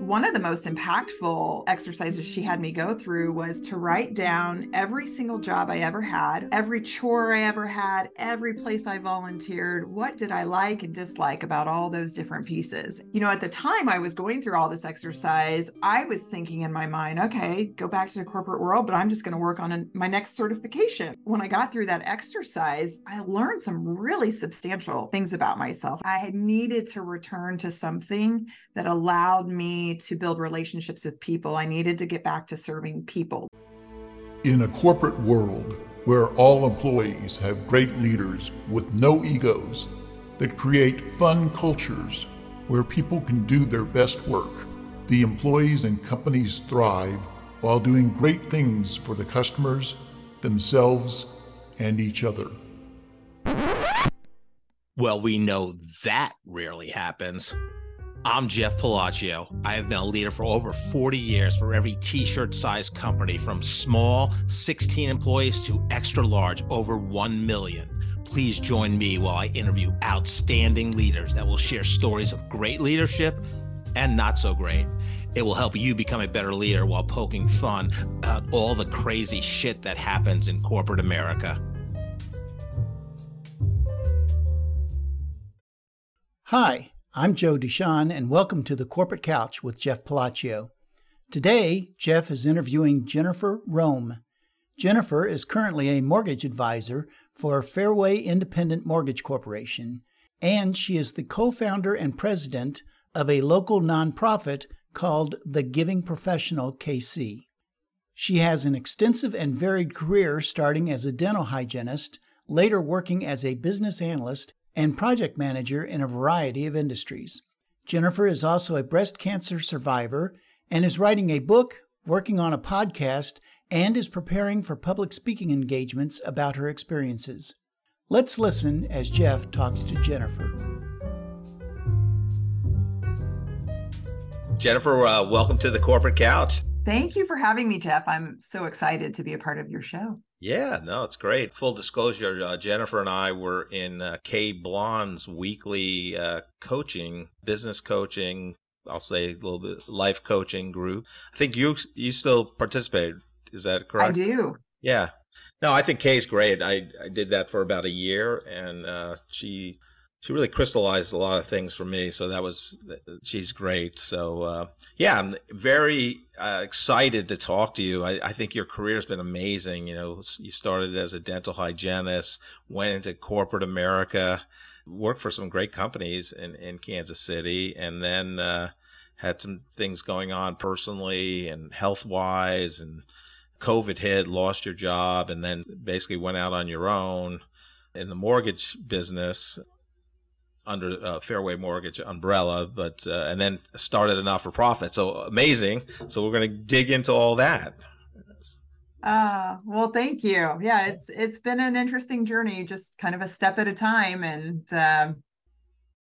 One of the most impactful exercises she had me go through was to write down every single job I ever had, every chore I ever had, every place I volunteered. What did I like and dislike about all those different pieces? You know, at the time I was going through all this exercise, I was thinking in my mind, okay, go back to the corporate world, but I'm just going to work on my next certification. When I got through that exercise, I learned some really substantial things about myself. I had needed to return to something that allowed me to build relationships with people. I needed to get back to serving people. In a corporate world where all employees have great leaders with no egos that create fun cultures where people can do their best work, the employees and companies thrive while doing great things for the customers, themselves, and each other. Well, we know that rarely happens. I'm Jeff Palacio. I have been a leader for over 40 years for every t shirt size company from small, 16 employees, to extra large, over 1 million. Please join me while I interview outstanding leaders that will share stories of great leadership and not so great. It will help you become a better leader while poking fun at all the crazy shit that happens in corporate America. Hi. I'm Joe Deshawn, and welcome to the Corporate Couch with Jeff Palacio. Today, Jeff is interviewing Jennifer Rome. Jennifer is currently a mortgage advisor for Fairway Independent Mortgage Corporation, and she is the co founder and president of a local nonprofit called the Giving Professional KC. She has an extensive and varied career starting as a dental hygienist, later working as a business analyst and project manager in a variety of industries. Jennifer is also a breast cancer survivor and is writing a book, working on a podcast, and is preparing for public speaking engagements about her experiences. Let's listen as Jeff talks to Jennifer. Jennifer, uh, welcome to the Corporate Couch. Thank you for having me, Jeff. I'm so excited to be a part of your show. Yeah, no, it's great. Full disclosure, uh, Jennifer and I were in uh, Kay Blonde's weekly uh, coaching, business coaching, I'll say a little bit life coaching group. I think you you still participate. Is that correct? I do. Yeah. No, I think Kay's great. I I did that for about a year, and uh, she she really crystallized a lot of things for me. So that was she's great. So uh, yeah, I'm very uh, excited to talk to you. I, I, think your career has been amazing. You know, you started as a dental hygienist, went into corporate America, worked for some great companies in in Kansas City, and then uh, had some things going on personally and health wise, and COVID hit, lost your job, and then basically went out on your own in the mortgage business under uh, Fairway Mortgage umbrella, but uh, and then started a not for profit. So amazing. So we're going to dig into all that. Uh, well, thank you. Yeah, it's it's been an interesting journey, just kind of a step at a time, and uh,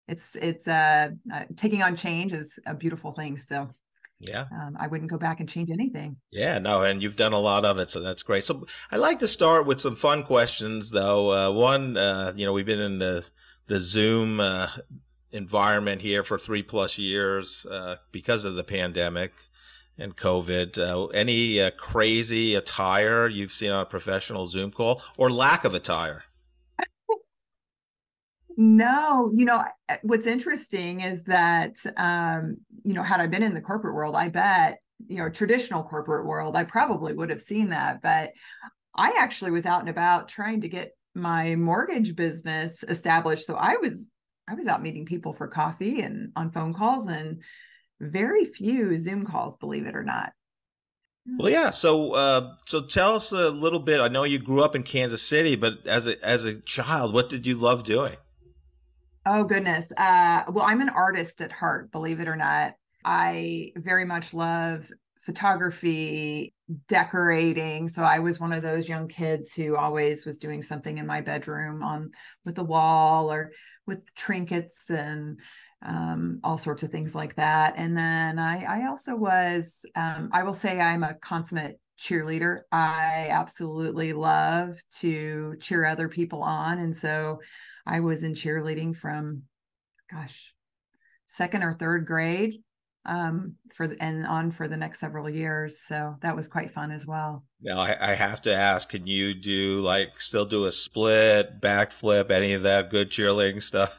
it's it's uh, uh, taking on change is a beautiful thing. So yeah, um, I wouldn't go back and change anything. Yeah, no, and you've done a lot of it, so that's great. So I like to start with some fun questions, though. Uh, one, uh, you know, we've been in the the Zoom uh, environment here for three plus years uh, because of the pandemic and COVID. Uh, any uh, crazy attire you've seen on a professional Zoom call or lack of attire? No, you know, what's interesting is that, um, you know, had I been in the corporate world, I bet, you know, traditional corporate world, I probably would have seen that. But I actually was out and about trying to get my mortgage business established. So I was I was out meeting people for coffee and on phone calls and very few Zoom calls, believe it or not. Well, yeah. So, uh, so tell us a little bit. I know you grew up in Kansas City, but as a as a child, what did you love doing? Oh goodness. Uh, well, I'm an artist at heart, believe it or not. I very much love photography, decorating. So I was one of those young kids who always was doing something in my bedroom on with the wall or with trinkets and um, all sorts of things like that. And then I, I also was, um, I will say I'm a consummate cheerleader. I absolutely love to cheer other people on. And so I was in cheerleading from, gosh, second or third grade um, for the, and on for the next several years. So that was quite fun as well. Now I, I have to ask, can you do like still do a split, backflip, any of that good cheerleading stuff?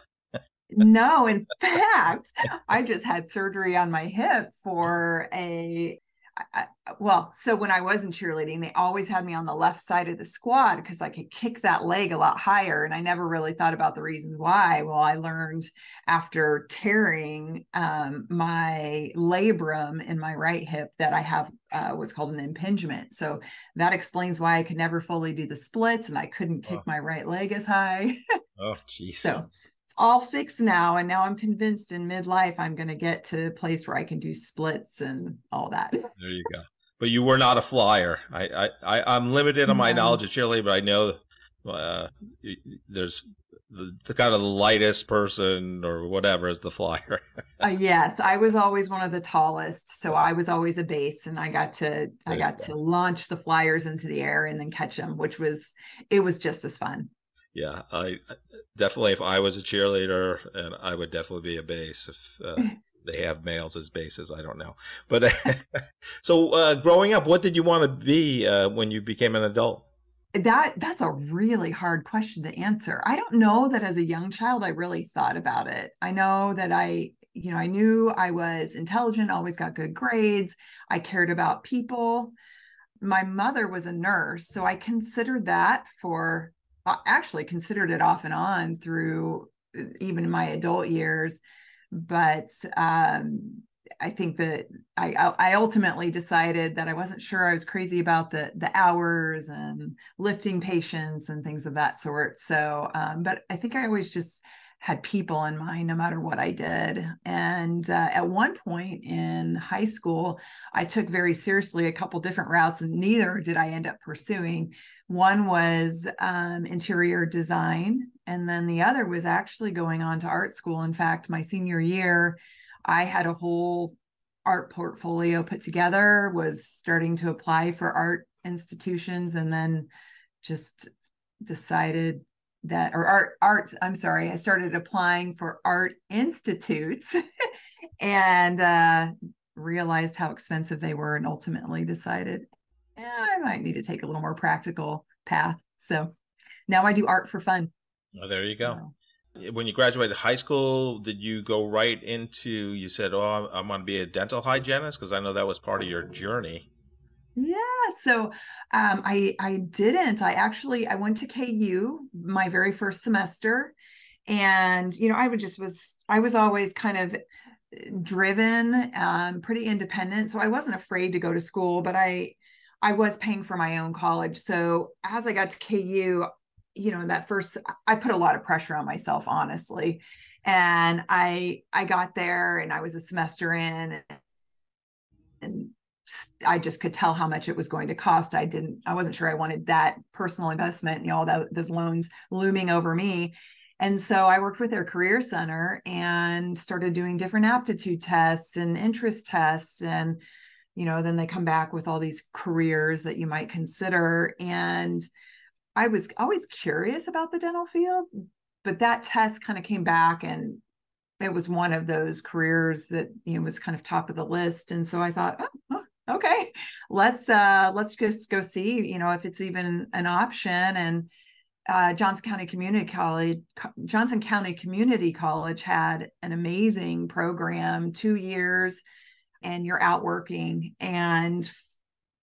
no, in fact, I just had surgery on my hip for a I, well, so when I was in cheerleading, they always had me on the left side of the squad because I could kick that leg a lot higher. And I never really thought about the reasons why. Well, I learned after tearing um, my labrum in my right hip that I have uh, what's called an impingement. So that explains why I could never fully do the splits and I couldn't kick oh. my right leg as high. oh, jeez. So all fixed now and now i'm convinced in midlife i'm going to get to a place where i can do splits and all that. There you go. But you were not a flyer. I i, I am limited on my knowledge of cheerleading but i know uh, there's the, the, kind of the lightest person or whatever is the flyer. Uh, yes i was always one of the tallest so i was always a base and i got to there i got to launch the flyers into the air and then catch them which was it was just as fun yeah, I definitely if I was a cheerleader, and I would definitely be a base if uh, they have males as bases. I don't know, but so uh, growing up, what did you want to be uh, when you became an adult? That that's a really hard question to answer. I don't know that as a young child I really thought about it. I know that I you know I knew I was intelligent, always got good grades. I cared about people. My mother was a nurse, so I considered that for actually considered it off and on through uh, even my adult years but um, I think that I I ultimately decided that I wasn't sure I was crazy about the the hours and lifting patients and things of that sort. So, um, but I think I always just had people in mind no matter what I did. And uh, at one point in high school, I took very seriously a couple different routes, and neither did I end up pursuing. One was um, interior design, and then the other was actually going on to art school. In fact, my senior year, I had a whole art portfolio put together, was starting to apply for art institutions, and then just decided that or art art i'm sorry i started applying for art institutes and uh, realized how expensive they were and ultimately decided eh, i might need to take a little more practical path. So now i do art for fun. Oh, there you so. go when you graduated high school did you go right into you said oh i'm going to be a dental hygienist because i know that was part of your journey yeah, so um, I I didn't. I actually I went to KU my very first semester, and you know I would just was I was always kind of eh, driven, um, pretty independent, so I wasn't afraid to go to school, but I I was paying for my own college. So as I got to KU, you know that first I put a lot of pressure on myself, honestly, and I I got there and I was a semester in and I just could tell how much it was going to cost. I didn't, I wasn't sure I wanted that personal investment, you know, all that, those loans looming over me. And so I worked with their career center and started doing different aptitude tests and interest tests. And, you know, then they come back with all these careers that you might consider. And I was always curious about the dental field, but that test kind of came back and it was one of those careers that you know was kind of top of the list and so i thought oh, oh okay let's uh let's just go see you know if it's even an option and uh, Johnson County Community College, Johnson County Community College had an amazing program, two years, and you're out working. And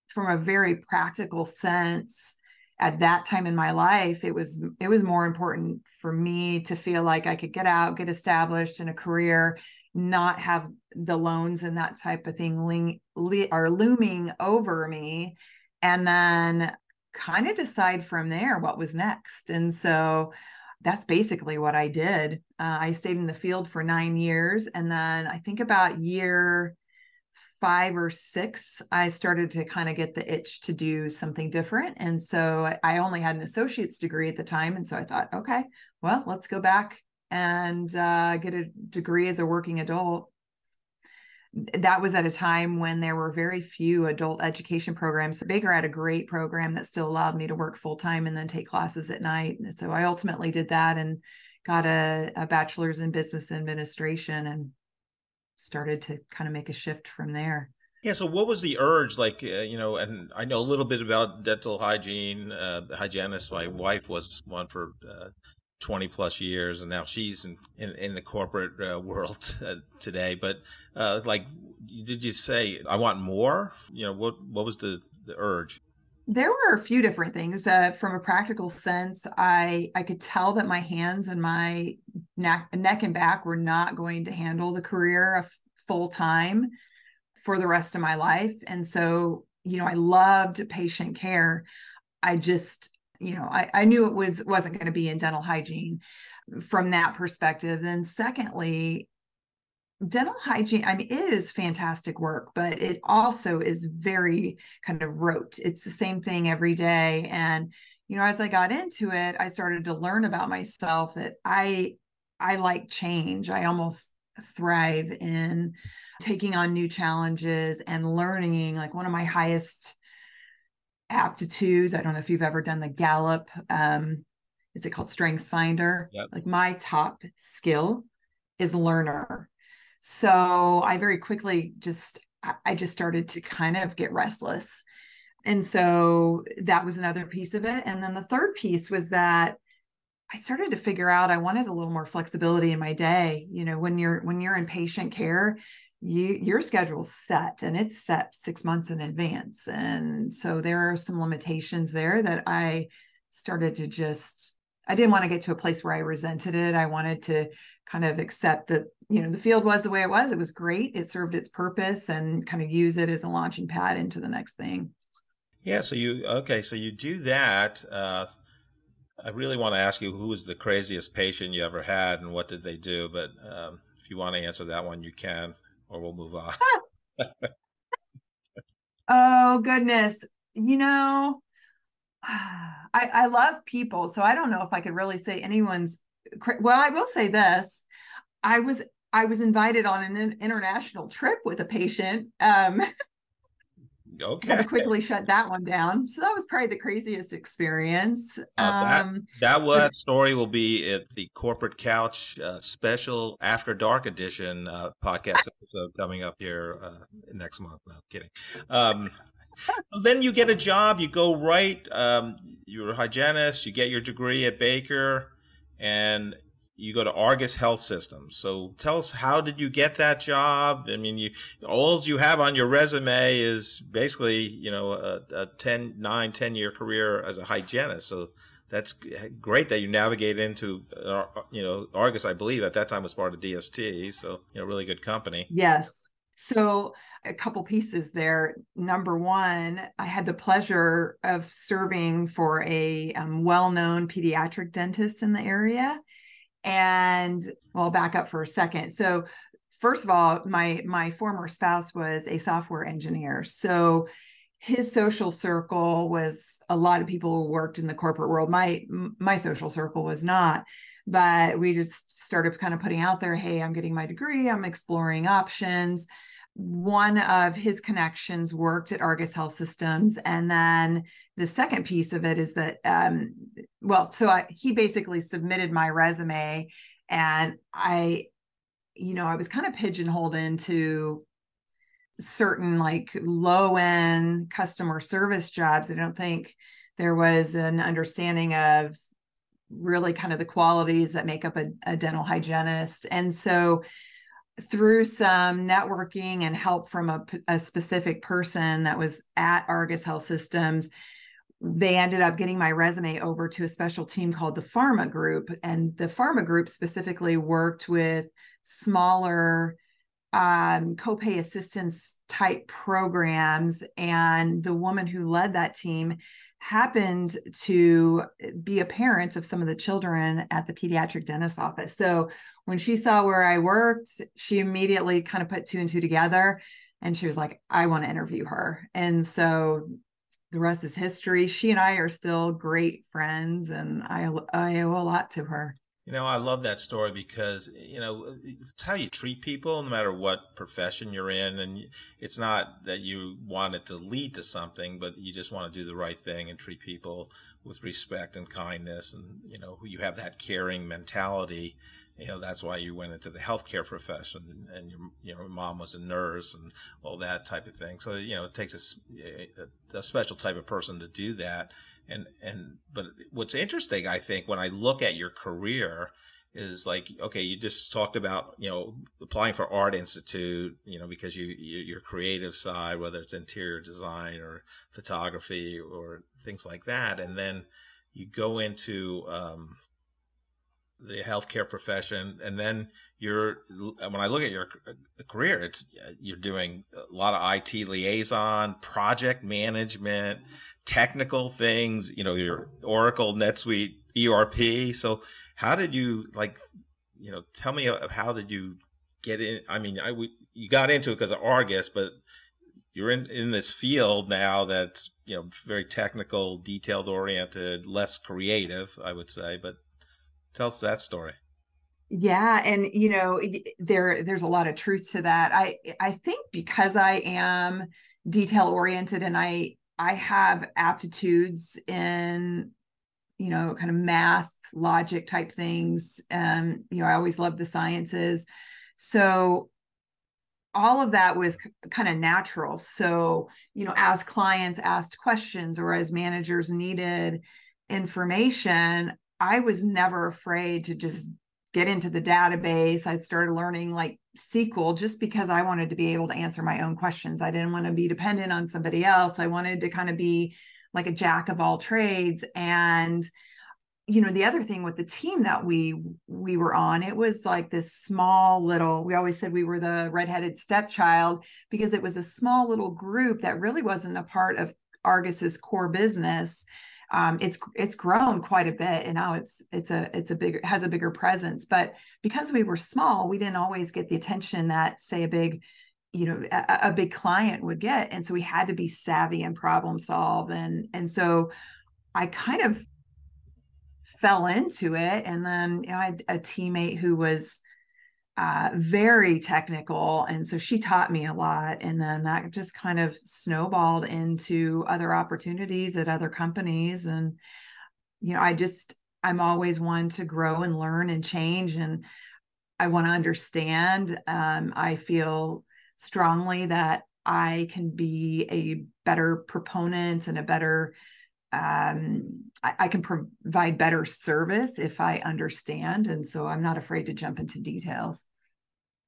from a very practical sense, at that time in my life, it was it was more important for me to feel like I could get out, get established in a career, not have the loans and that type of thing ling- li- are looming over me. And then kind of decide from there what was next. And so that's basically what i did. Uh, i stayed in the field for nine years. And then i think about year five or six i started to kind of get the itch to do something different. And so i only had an associate's degree at the time. And so i thought okay well let's go back and uh, get a degree as a working adult. That was at a time when there were very few adult education programs. Baker had a great program that still allowed me to work full time and then take classes at night. And so I ultimately did that and got a, a bachelor's in business administration and started to kind of make a shift from there. Yeah. So, what was the urge? Like, uh, you know, and I know a little bit about dental hygiene. Uh, hygienist, my wife was one for uh, 20 plus years, and now she's in in, in the corporate uh, world uh, today. But uh, like, did you say I want more? You know, what what was the the urge? There were a few different things. Uh, from a practical sense, I I could tell that my hands and my neck, neck and back were not going to handle the career of full time for the rest of my life. And so, you know, I loved patient care. I just, you know, I, I knew it was wasn't going to be in dental hygiene from that perspective. Then secondly, dental hygiene i mean it is fantastic work but it also is very kind of rote. It's the same thing every day. And you know as i got into it i started to learn about myself that i i like change. I almost thrive in taking on new challenges and learning like one of my highest aptitudes. I don't know if you've ever done the gallup um is it called strengths finder? Yes. like my top skill is learner. So i very quickly just i just started to kind of get restless. And so that was another piece of it. And then the third piece was that I started to figure out I wanted a little more flexibility in my day. You know, when you're when you're in patient care, you your schedule's set and it's set six months in advance. And so there are some limitations there that I started to just I didn't want to get to a place where I resented it. I wanted to kind of accept that, you know, the field was the way it was. It was great. It served its purpose and kind of use it as a launching pad into the next thing. Yeah. So you, okay. So you do that. Uh, I really want to ask you who was the craziest patient you ever had and what did they do? But um, if you want to answer that one, you can, or we'll move on. oh, goodness. You know, I, I love people. So I don't know if I could really say anyone's. Well, I will say this. I was I was invited on an international trip with a patient um, okay. quickly shut that one down. So that was probably the craziest experience. Uh, um, that that story will be at the Corporate Couch uh, special After Dark edition uh, podcast episode coming up here uh, next month. No kidding. Um, then you get a job. You go right. Um, you're a hygienist. You get your degree at Baker, and you go to Argus Health Systems. So tell us how did you get that job? I mean, you all you have on your resume is basically, you know, a, a 10, 9, 10 year career as a hygienist. So that's great that you navigate into, uh, you know, Argus, I believe at that time was part of DST. So, you know, really good company. Yes. So, a couple pieces there. Number one, I had the pleasure of serving for a um, well known pediatric dentist in the area and well back up for a second. So first of all my my former spouse was a software engineer. So his social circle was a lot of people who worked in the corporate world. My my social circle was not. But we just started kind of putting out there hey i'm getting my degree. I'm exploring options one of his connections worked at Argus Health Systems. And then the second piece of it is that, um, well, so I, he basically submitted my resume and I, you know, I was kind of pigeonholed into certain like low end customer service jobs. I don't think there was an understanding of really kind of the qualities that make up a, a dental hygienist. And so, through some networking and help from a, a, specific person that was at Argus Health Systems, they ended up getting my resume over to a special team called the Pharma Group. And the Pharma Group specifically worked with smaller um, copay assistance type programs. And the woman who led that team happened to eh, be a parent of some of the children at the pediatric dentist office. So when she saw where I worked, she immediately kind of put two and two together and she was like, I want to interview her. And so the rest is history. She and I are still great friends and I, I owe a lot to her. You know, I love that story because, you know, it's how you treat people no matter what profession you're in. And it's not that you want it to lead to something, but you just want to do the right thing and treat people with respect and kindness. And, you know, you have that caring mentality. you know that's why you went into the healthcare profession and your you know mom was a nurse and all that type of thing so you know it takes a, a, a, special type of person to do that and and but what's interesting i think when i look at your career is like okay you just talked about you know applying for art institute you know because you, you your creative side whether it's interior design or photography or things like that. And then you go into um, the healthcare profession, and then you're when I look at your career, it's you're doing a lot of IT liaison, project management, technical things. You know, your Oracle, NetSuite, ERP. So, how did you like? You know, tell me how did you get in? I mean, I we, you got into it because of Argus, but you're in in this field now that's you know very technical, detailed oriented, less creative, I would say, but Tell us that story. Yeah, and you know, there there's a lot of truth to that. I I think because I am detail oriented and I I have aptitudes in you know, kind of math, logic type things. Um, you know, I always loved the sciences. So all of that was kind of natural. So, you know, as clients asked questions or as managers needed information, I was never afraid to just get into the database. I started learning like SQL just because I wanted to be able to answer my own questions. I didn't want to be dependent on somebody else. I wanted to kind of be like a jack of all trades and you know the other thing with the team that we we were on it was like this small little we always said we were the redheaded stepchild because it was a small little group that really wasn't a part of argus's core business um, it's it's grown quite a bit and now it's it's a it's a bigger has a bigger presence. But because we were small we didn't always get the attention that say a big you know a, a big client would get. And so we had to be savvy and problem solve. And and so i kind of fell into it. And then you know i had a teammate who was uh, very technical. And so she taught me a lot. And then that just kind of snowballed into other opportunities at other companies. And, you know, I just, I'm always one to grow and learn and change. And I want to understand. Um, I feel strongly that I can be a better proponent and a better um, I, I, can provide better service if I understand. And so I'm not afraid to jump into details.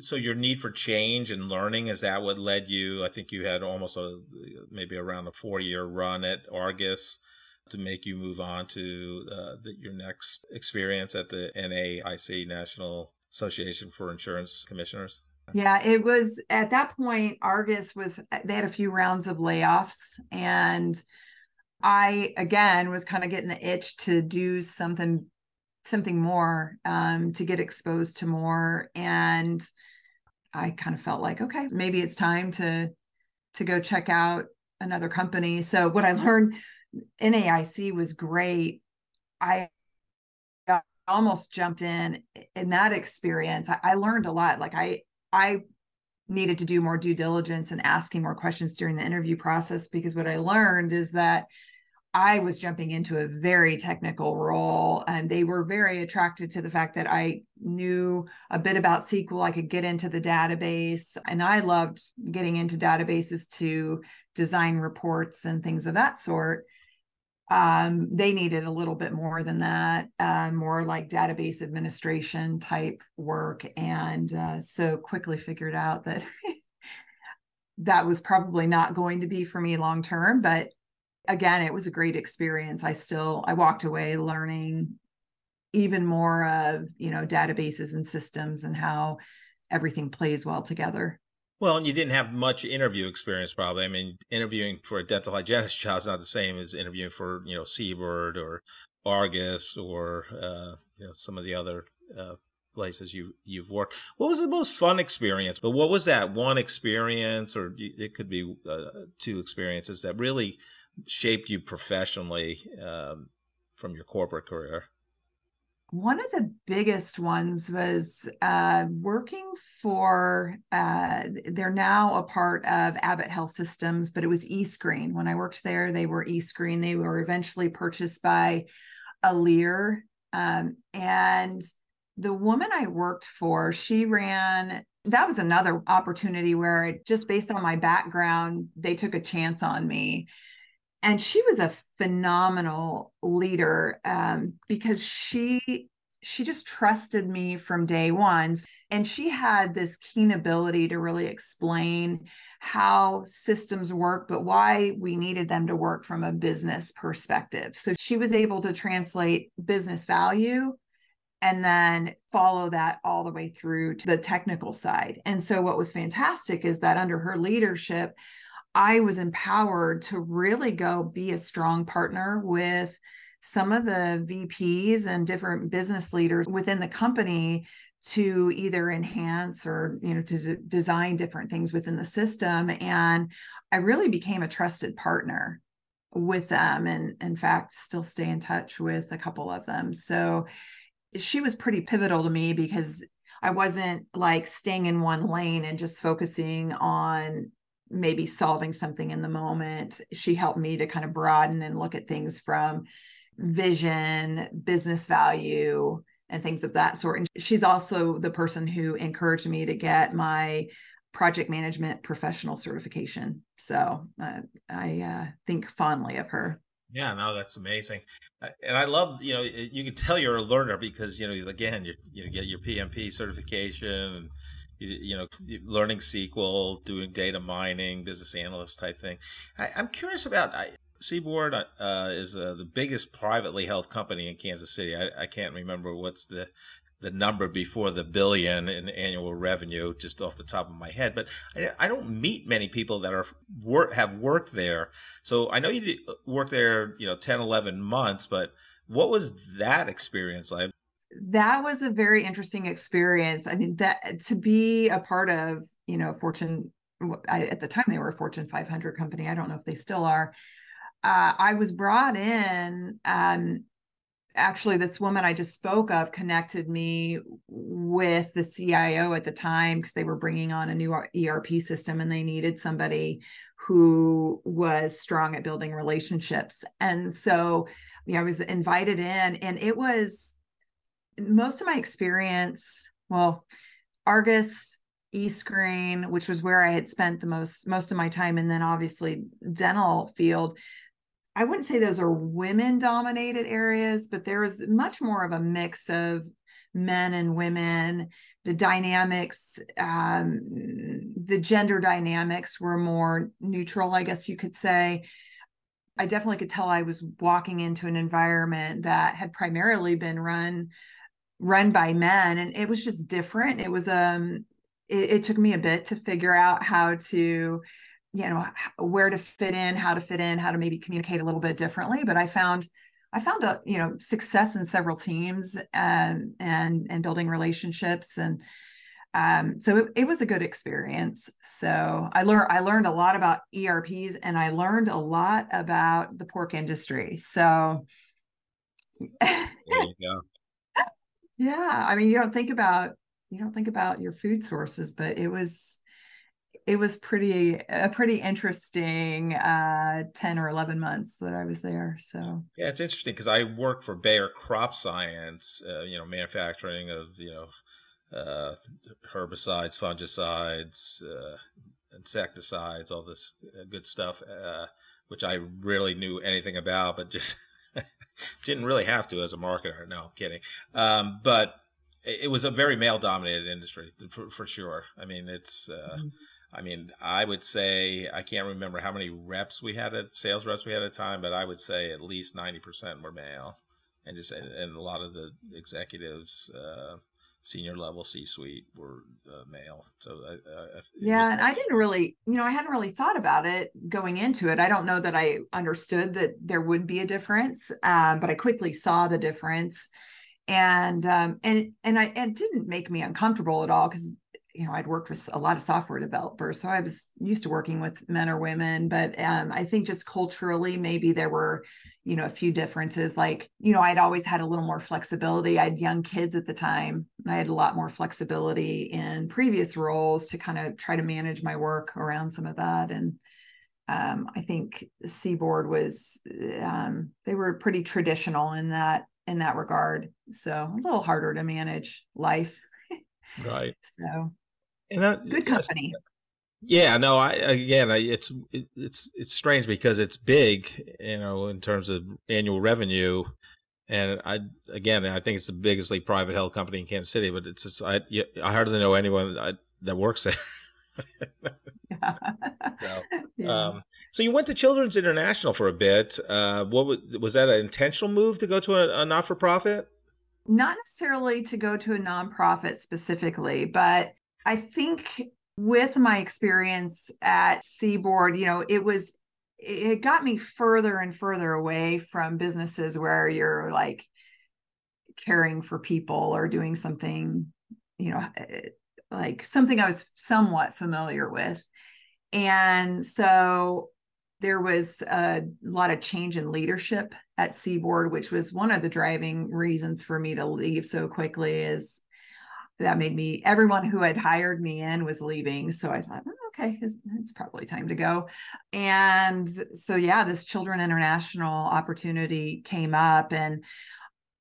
So your need for change and learning is that what led you? I think you had almost a maybe around a four year run at Argus to make you move on to uh, the, your next experience at the NAIC National Association for Insurance Commissioners. Yeah, it was at that point Argus was they had a few rounds of layoffs and I again was kind of getting the itch to do something something more um, to get exposed to more and i kind of felt like okay maybe it's time to to go check out another company. So what i learned naic was great. I almost jumped in in that experience. I, I learned a lot. Like i i needed to do more due diligence and asking more questions during the interview process because what i learned is that I was jumping into a very technical role, and they were very attracted to the fact that I knew a bit about SQL. I could get into the database, and I loved getting into databases to design reports and things of that sort. Um, they needed a little bit more than that, uh, more like database administration type work. And uh, so quickly figured out that that was probably not going to be for me long term, but again, it was a great experience. I still I walked away learning even more of, you know, databases and systems and how everything plays well together. Well, and you didn't have much interview experience, probably. I mean, interviewing for a dental hygienist job is not the same as interviewing for, you know, Seaboard or Argus or, uh, you know, some of the other uh, places you you've worked. What was the most fun experience? But what was that one experience, or it could be uh, two experiences that really shaped you professionally um, from your corporate career? One of the biggest ones was uh, working for, uh, they're now a part of Abbott Health Systems, but it was eScreen. When I worked there, they were eScreen. They were eventually purchased by Alere. Um, and the woman I worked for, she ran that was another opportunity where just based on my background, they took a chance on me. And she was a phenomenal leader um, because she she just trusted me from day one and she had this keen ability to really explain how systems work but why we needed them to work from a business perspective so she was able to translate business value and then follow that all the way through to the technical side. And so, what was fantastic is that under her leadership, I was empowered to really go be a strong partner with some of the VPs and different business leaders within the company to either enhance or you know to design different things within the system. And i really became a trusted partner with them and in fact still stay in touch with a couple of them. So she was pretty pivotal to me because I wasn't like staying in one lane and just focusing on maybe solving something in the moment. She helped me to kind of broaden and look at things from vision, business value, and things of that sort. And she's also the person who encouraged me to get my project management professional certification. So uh, I uh, think fondly of her. Yeah, no, that's amazing, and I love you know you can tell you're a learner because you know again you you get your PMP certification and you, know learning SQL, doing data mining, business analyst type thing. I, am curious about I, Seaboard uh, is uh, the biggest privately held company in Kansas City. I, I can't remember what's the the number before the billion in annual revenue just off the top of my head, but I, I don't meet many people that are work have worked there. So I know you worked there, you know, 10, 11 months, but what was that experience like? That was a very interesting experience. I mean, that to be a part of, you know, Fortune, I, at the time they were a Fortune 500 company. I don't know if they still are. Uh, I was brought in um, actually this woman I just spoke of connected me with the CIO at the time because they were bringing on a new ERP system and they needed somebody who was strong at building relationships. And so, you know, I was invited in and it was most of my experience, well, Argus, eScreen, which was where I had spent the most most of my time, and then obviously dental field. I wouldn't say those are women dominated areas, but there was much more of a mix of men and women. The dynamics, um, the gender dynamics were more neutral, I guess you could say. I definitely could tell I was walking into an environment that had primarily been run run by men and it was just different. It was um it, it took me a bit to figure out how to you know where to fit in how to fit in how to maybe communicate a little bit differently but i found i found a you know success in several teams and and and building relationships and um, so it, it was a good experience. So i learned i learned a lot about erps and i learned a lot about the pork industry. So yeah i mean you don't think about you don't think about your food sources but it was it was pretty a pretty interesting uh 10 or 11 months that i was there so. Yeah it's interesting because i work for bayer crop science uh, you know manufacturing of you know uh, herbicides fungicides uh, insecticides all this uh, good stuff uh, which i really knew anything about but just didn't really have to as a marketer. No I'm kidding. Um, but it was a very male dominated industry for, for sure. I mean it's uh, mm-hmm. I mean, I would say I can't remember how many reps we had at sales reps we had at a time, but I would say at least ninety percent were male, and just and a lot of the executives, uh, senior level C suite were uh, male. So I, I, yeah, and I didn't really, you know, I hadn't really thought about it going into it. I don't know that I understood that there would be a difference, uh, but I quickly saw the difference and um, and and I it didn't make me uncomfortable at all because you know, I'd worked with a lot of software developers, so I was used to working with men or women. But um, I think just culturally, maybe there were, you know, a few differences. Like, you know, I'd always had a little more flexibility. I had young kids at the time. and I had a lot more flexibility in previous roles to kind of try to manage my work around some of that. And um, I think Seaboard was, um, they were pretty traditional in that in that regard. So a little harder to manage life. Right. so and good company. Yeah, no, I again, I, it's it, it's it's strange because it's big, you know, in terms of annual revenue, and I again, I think it's the biggest like, private held company in Kansas City, but it's just, I I hardly know anyone that, that works there. yeah. so, yeah. Um, so you went to Children's International for a bit. Uh, what was, was that an intentional move to go to a, a not for profit? Not necessarily to go to a nonprofit specifically, but I think with my experience at Seaboard, you know, it was it got me further and further away from businesses where you're like caring for people or doing something, you know, eh, like something I was somewhat familiar with. And so there was a lot of change in leadership at Seaboard, which was one of the driving reasons for me to leave so quickly is that made me everyone who had hired me in was leaving so i thought oh, okay it's, it's, probably time to go. And so yeah this children international opportunity came up and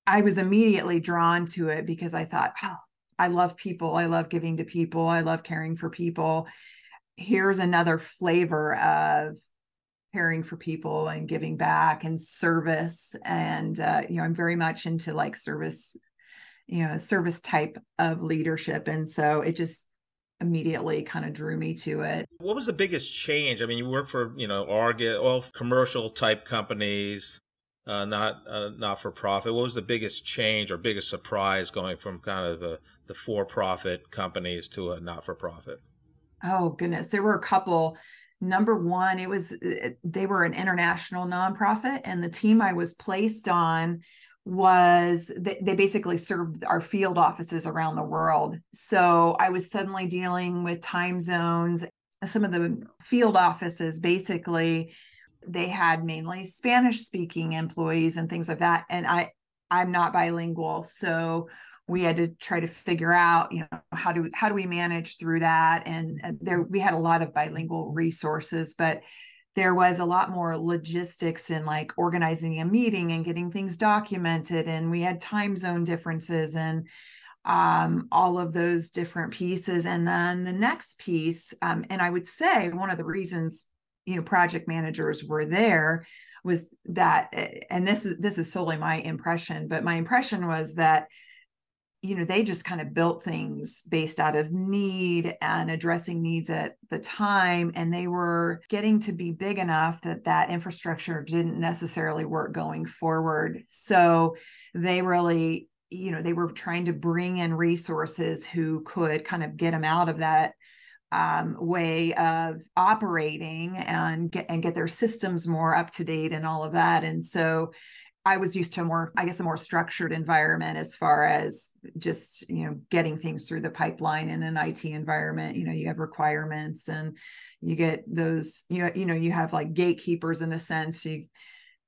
i was immediately drawn to it because i thought oh i love people i love giving to people i love caring for people. Here's another flavor of caring for people and giving back and service and uh, you know i'm very much into like service you know service type of leadership and so it just immediately kind of drew me to it. What was the biggest change? I mean you work for you know arget all commercial type companies uh, not uh, not for profit what was the biggest change or biggest surprise going from kind of the, the for profit companies to a not for profit oh goodness. There were a couple. Number one it was uh, they were an international nonprofit and the team i was placed on was they, they basically served our field offices around the world. So i was suddenly dealing with time zones. Some of the field offices basically they had mainly spanish speaking employees and things like that. And i i'm not bilingual so we had to try to figure out you know how do how do we manage through that? And, and there we had a lot of bilingual resources but there was a lot more logistics in like organizing a meeting and getting things documented and we had time zone differences and um, all of those different pieces. And then the next piece um, and i would say one of the reasons you know project managers were there was that and this is this is solely my impression but my impression was that you know they just kind of built things based out of need and addressing needs at the time and they were getting to be big enough that that infrastructure didn't necessarily work going forward. So they really you know they were trying to bring in resources who could kind of get them out of that um, way of operating and get and get their systems more up to date and all of that. And so I was used to a more, I guess, a more structured environment as far as just, you know, getting things through the pipeline in an IT environment. You know, you have requirements and you get those, you, you know, you have like gatekeepers in a sense. You,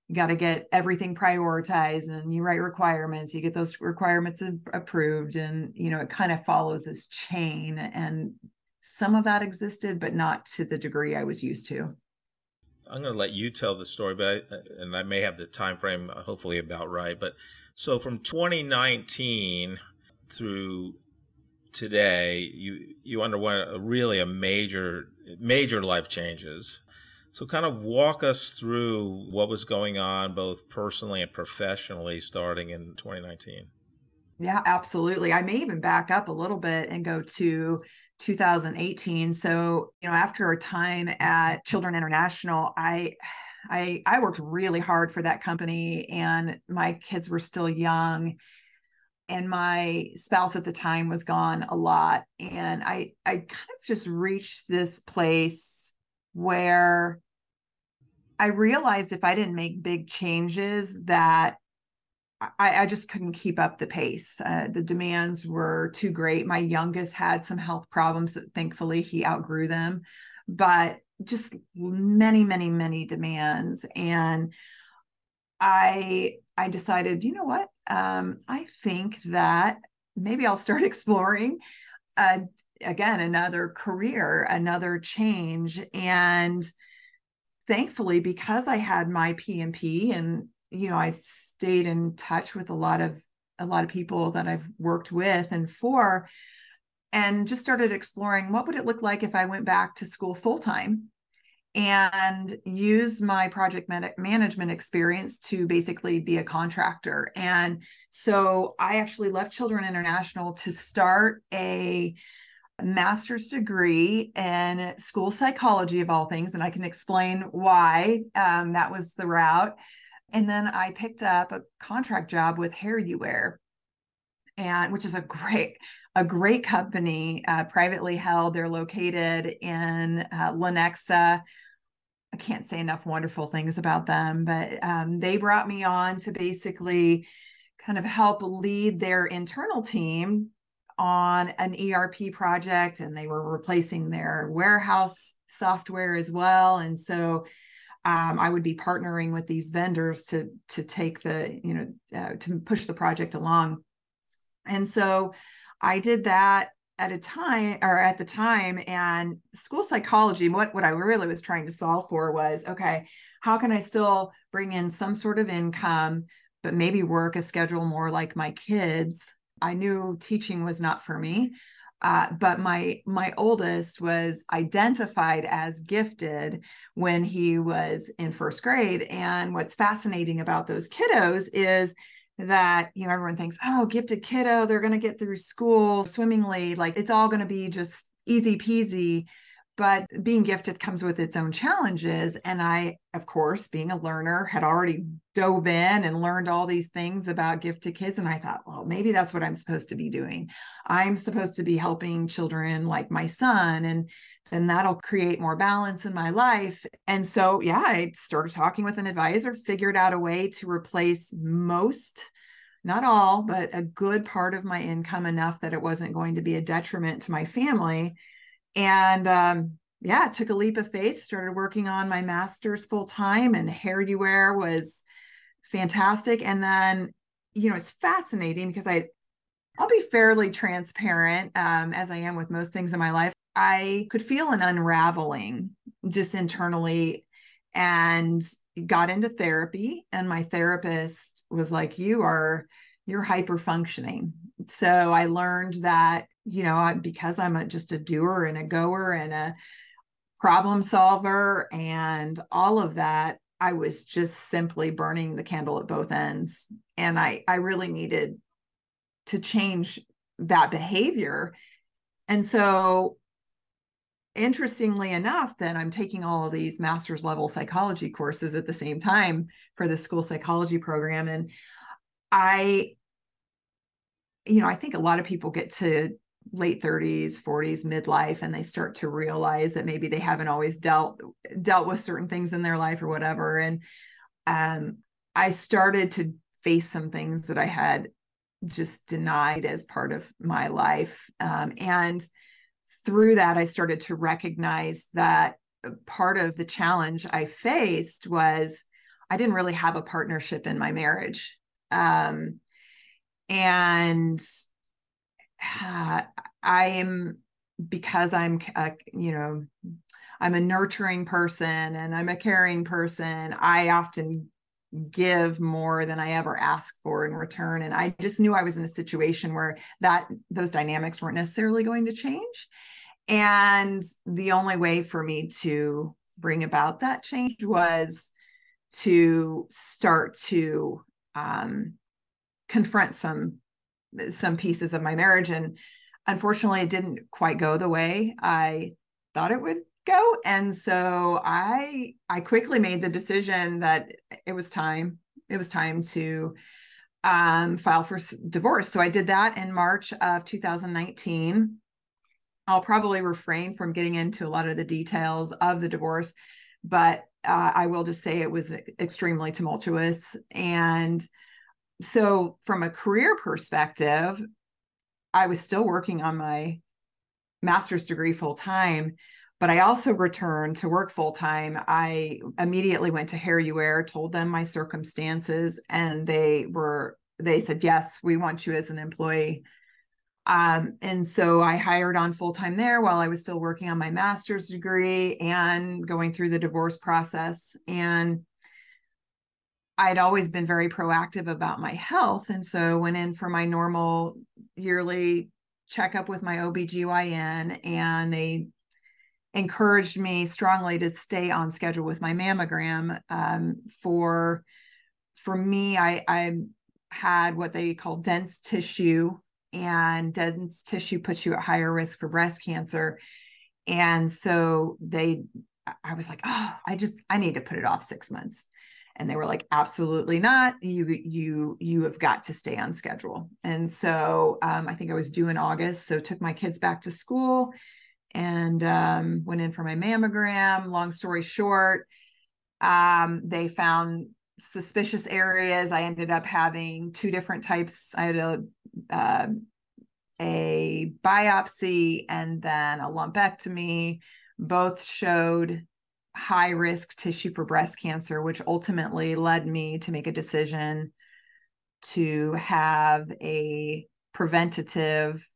you got to get everything prioritized and you write requirements you get those requirements approved and you know it kind of follows this chain and some of that existed but not to the degree i was used to I'm going to let you tell the story, but I, and I may have the time frame uh, hopefully about right. But so from 2019 through today, you you underwent a really a major major life changes. So kind of walk us through what was going on both personally and professionally starting in 2019. Yeah, absolutely. I may even back up a little bit and go to 2018. So, you know, after a time at Children International, I I I worked really hard for that company and my kids were still young and my spouse at the time was gone a lot and I I kind of just reached this place where I realized if I didn't make big changes that I, I, just couldn't keep up the pace. Uh, the demands were too great. My youngest had some health problems that thankfully he outgrew them, but just many, many, many demands. And I I decided, you know what? Um, I think that maybe I'll start exploring uh, again another career, another change. And thankfully, because I had my PMP and you know, I stayed in touch with a lot of a lot of people that I've worked with and for and just started exploring what would it look like if I went back to school full time and use my project man- management experience to basically be a contractor. And so I actually left Children International to start a master's degree in school psychology of all things and i can explain why um, that was the route and then i picked up a contract job with HairUWear and which is a great a great company uh, privately held they're located in uh, lenexa i can't say enough wonderful things about them but um, they brought me on to basically kind of help lead their internal team on an ERP project and they were replacing their warehouse software as well. And so um, I would be partnering with these vendors to to take the you know uh, to push the project along. And so I did that at a time or at the time and school psychology what what I really was trying to solve for was okay how can I still bring in some sort of income but maybe work a schedule more like my kids I knew teaching was not for me. Uh, but my my oldest was identified as gifted when he was in first grade and what's fascinating about those kiddos is that you know everyone thinks oh gifted kiddo they're going to get through school swimmingly like it's all going to be just easy peasy but being gifted comes with its own challenges and i of course being a learner had already dove in and learned all these things about gifted kids and i thought well maybe that's what i'm supposed to be doing. I'm supposed to be helping children like my son and then that'll create more balance in my life. And so yeah i started talking with an advisor figured out a way to replace most not all but a good part of my income enough that it wasn't going to be a detriment to my family and um, yeah, took a leap of faith, started working on my master's full time, and HairUWear was fantastic. And then, you know, it's fascinating because I, I'll be fairly transparent um, as I am with most things in my life. I could feel an unraveling just internally and got into therapy. And my therapist was like, You are, you're hyper functioning. So I learned that you know, because I'm a, just a doer and a goer and a problem solver and all of that, I was just simply burning the candle at both ends. And I, I really needed to change that behavior. And so, interestingly enough, then I'm taking all of these master's level psychology courses at the same time for the school psychology program. And I, you know, I think a lot of people get to late 30s 40s midlife and they start to realize that maybe they haven't always dealt dealt with certain things in their life or whatever. And um, i started to face some things that i had just denied as part of my life. Um, and through that i started to recognize that part of the challenge i faced was i didn't really have a partnership in my marriage. Um, and uh, I am because I'm a, you know I'm a nurturing person and I'm a caring person. I often give more than I ever ask for in return and I just knew I was in a situation where that those dynamics weren't necessarily going to change. And the only way for me to bring about that change was to start to um, confront some some pieces of my marriage and unfortunately it didn't quite go the way i thought it would go. And so i i quickly made the decision that it was time it was time to um, file for divorce. So i did that in march of 2019 i'll probably refrain from getting into a lot of the details of the divorce but uh, i will just say it was extremely tumultuous and so from a career perspective i was still working on my master's degree full time but i also returned to work full time i immediately went to hair you told them my circumstances and they were they said yes we want you as an employee. Um, and so i hired on full time there while i was still working on my master's degree and going through the divorce process and I'd always been very proactive about my health. And so went in for my normal yearly checkup with my OBGYN and they encouraged me strongly to stay on schedule with my mammogram. Um, for for me, I, I had what they call dense tissue, and dense tissue puts you at higher risk for breast cancer. And so they, I was like, oh, I just I need to put it off six months and they were like absolutely not. You you you have got to stay on schedule. And so um, i think i was due in august so took my kids back to school and um, went in for my mammogram. Long story short um, they found suspicious areas. I ended up having two different types. I had a uh, a biopsy and then a lumpectomy. Both showed high risk tissue for breast cancer, which ultimately led me to make a decision to have a preventative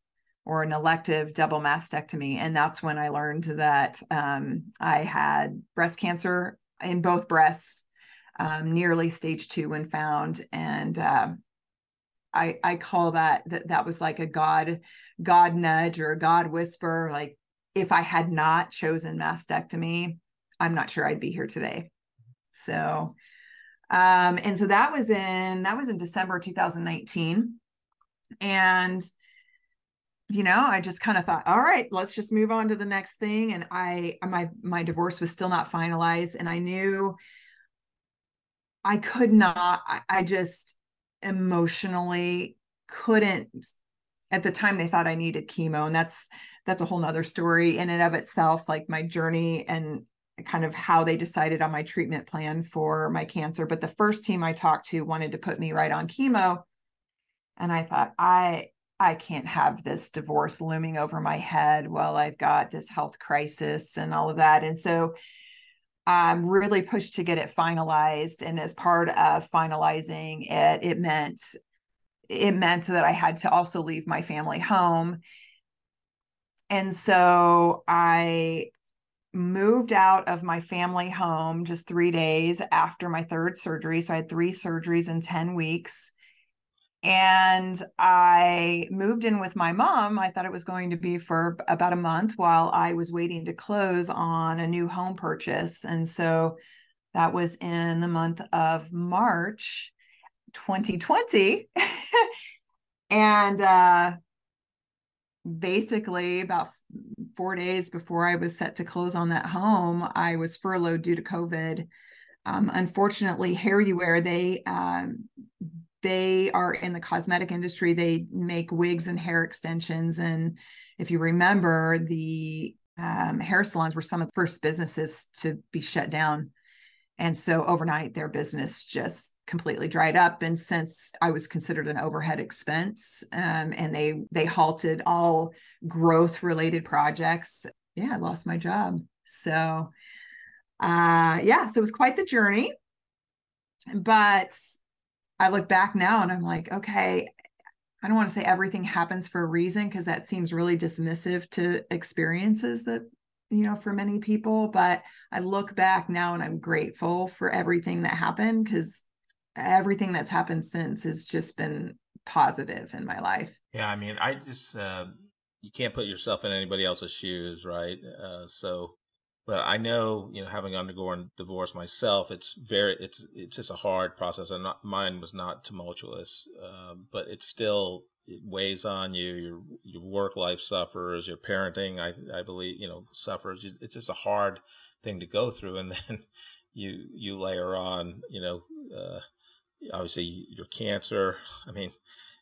or an elective double mastectomy. And that's when I learned that um, I had breast cancer in both breasts, um, nearly stage two when found. And uh, I, I call that, that that was like a God, God nudge or a God whisper. Like if I had not chosen mastectomy, I'm not sure I'd be here today. So, um, and so that was in that was in December 2019, and you know, I just kind of thought, all right, let's just move on to the next thing. And I my my divorce was still not finalized, and I knew I could not. I, I just emotionally couldn't at the time they thought i needed chemo and that's that's a whole nother story in and of itself like my journey and kind of how they decided on my treatment plan for my cancer. But the first team I talked to wanted to put me right on chemo. And I thought, I I can't have this divorce looming over my head while I've got this health crisis and all of that. And so I'm really pushed to get it finalized. And as part of finalizing it, it meant it meant that I had to also leave my family home. And so I moved out of my family home just three days after my third surgery. So I had three surgeries in 10 weeks. And I moved in with my mom. I thought it was going to be for about a month while I was waiting to close on a new home purchase. And so that was in the month of March 2020. and uh, basically about four days before I was set to close on that home, I was furloughed due to COVID. Um, unfortunately, HairUWear, they um, they are in the cosmetic industry. They make wigs and hair extensions. And if you remember, the um, hair salons were some of the first businesses to be shut down and so overnight, their business just completely dried up. And since I was considered an overhead expense, um, and they they halted all growth related projects, yeah, I lost my job. So, uh, yeah, so it was quite the journey. But I look back now and I'm like, okay, I don't want to say everything happens for a reason because that seems really dismissive to experiences that you know, for many people. But I look back now and I'm grateful for everything that happened because everything that's happened since has just been positive in my life. Yeah, I mean, I just uh, you can't put yourself in anybody else's shoes, right? Uh, so, but I know, you know, having undergone divorce myself, it's very, it's it's just a hard process, and not, mine was not tumultuous, uh, but it's still it weighs on you. Your your work life suffers. Your parenting, I I believe, you know, suffers. It's just a hard thing to go through, and then you you layer on, you know, obviously your cancer. I mean,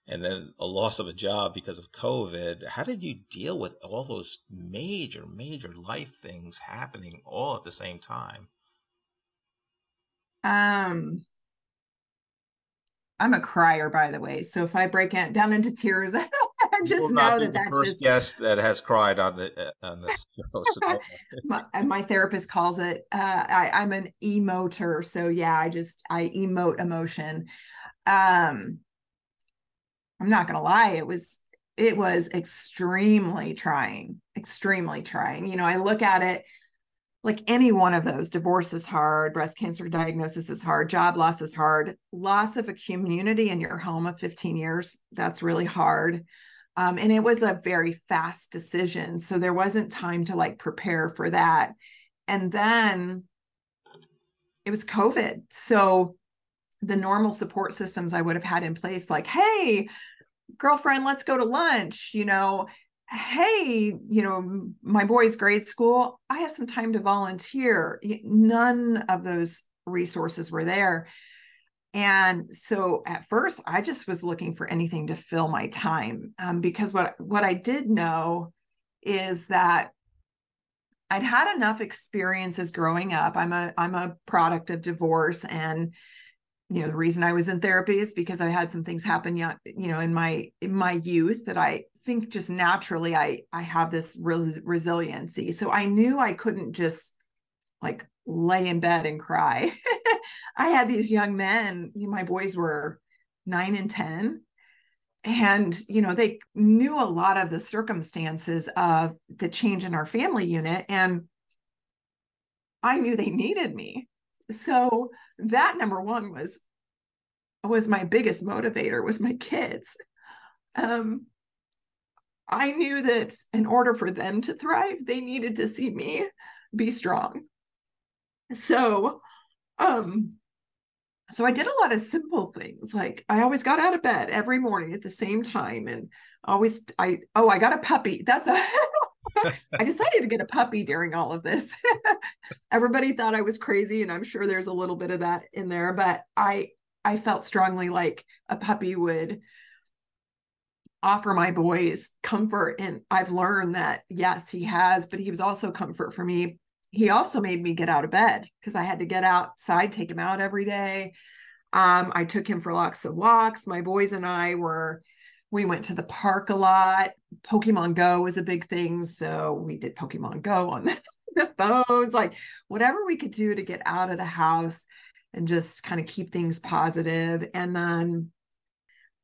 and then a loss of a job because of COVID. How did you deal with all those major major life things happening all at the same time? Um I'm a crier, by the way. So if I break down into tears, just know that that's first just guest that has cried on the uh, on this show. So. my, my, therapist calls it. Uh, I, I'm an emoter, so yeah, I just I emote emotion. Um, I'm not gonna lie, it was it was extremely trying, extremely trying. You know, I look at it like any one of those divorce is hard breast cancer diagnosis is hard job loss is hard loss of a community in your home of 15 years that's really hard um, and it was a very fast decision so there wasn't time to like prepare for that and then it was covid so the normal support systems i would have had in place like hey girlfriend let's go to lunch you know hey, you know, my boy's grade school, I have some time to volunteer. None of those resources were there. And so at first, I just was looking for anything to fill my time um, because what what I did know is that I'd had enough experiences growing up. I'm a I'm a product of divorce, and you know the reason I was in therapy is because I had some things happen, you know, in my in my youth that I think just naturally I I have this res- resiliency. So I knew I couldn't just like lay in bed and cry. I had these young men, my boys were 9 and 10 and you know they knew a lot of the circumstances of the change in our family unit and I knew they needed me. So that number 1 was was my biggest motivator was my kids. Um I knew that in order for them to thrive, they needed to see me be strong. So, um, so I did a lot of simple things. Like I always got out of bed every morning at the same time, and always I oh I got a puppy. That's a I decided to get a puppy during all of this. Everybody thought I was crazy, and I'm sure there's a little bit of that in there, but I I felt strongly like a puppy would offer my boys comfort and i've learned that yes he has but he was also comfort for me he also made me get out of bed because i had to get outside take him out every day um, i took him for lots of walks my boys and i were we went to the park a lot pokemon go was a big thing so we did pokemon go on the, the phones like whatever we could do to get out of the house and just kind of keep things positive. and then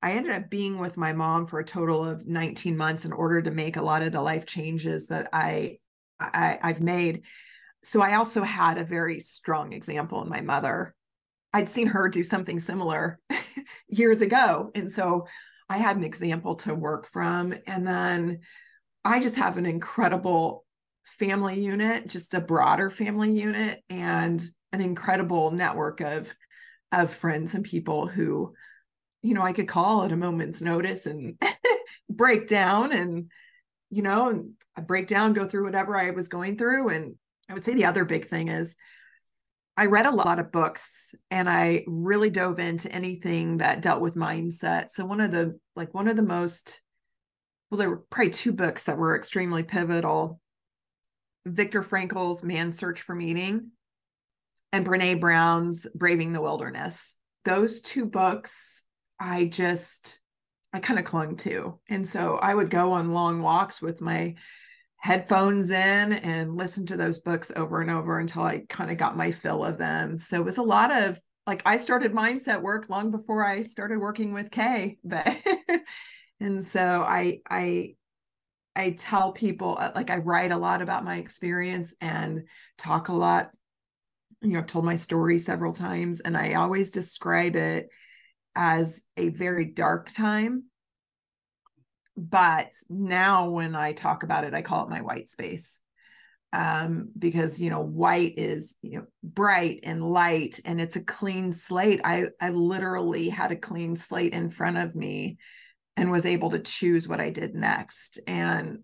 I ended up being with my mom for a total of 19 months in order to make a lot of the life changes that I, I I've made. So I also had a very strong example in my mother. I'd seen her do something similar years ago. And so I had an example to work from. And then I just have an incredible family unit, just a broader family unit, and an incredible network of of friends and people who you know, I could call at a moment's notice and break down and, you know, and break down, go through whatever I was going through. And I would say the other big thing is I read a lot of books and I really dove into anything that dealt with mindset. So one of the like one of the most well, there were probably two books that were extremely pivotal. Viktor Frankl's Man's Search for Meaning and Brene Brown's Braving the Wilderness. Those two books I just I kind of clung to. And so I would go on long walks with my headphones in and listen to those books over and over until I kind of got my fill of them. So it was a lot of like I started mindset work long before I started working with Kay, but and so I I I tell people uh, like I write a lot about my experience and talk a lot. You know, I've told my story several times and I always describe it as a very dark time. But now when I talk about it, I call it my white space. Um, because you know, white is you know bright and light and it's a clean slate. I I literally had a clean slate in front of me and was able to choose what I did next. And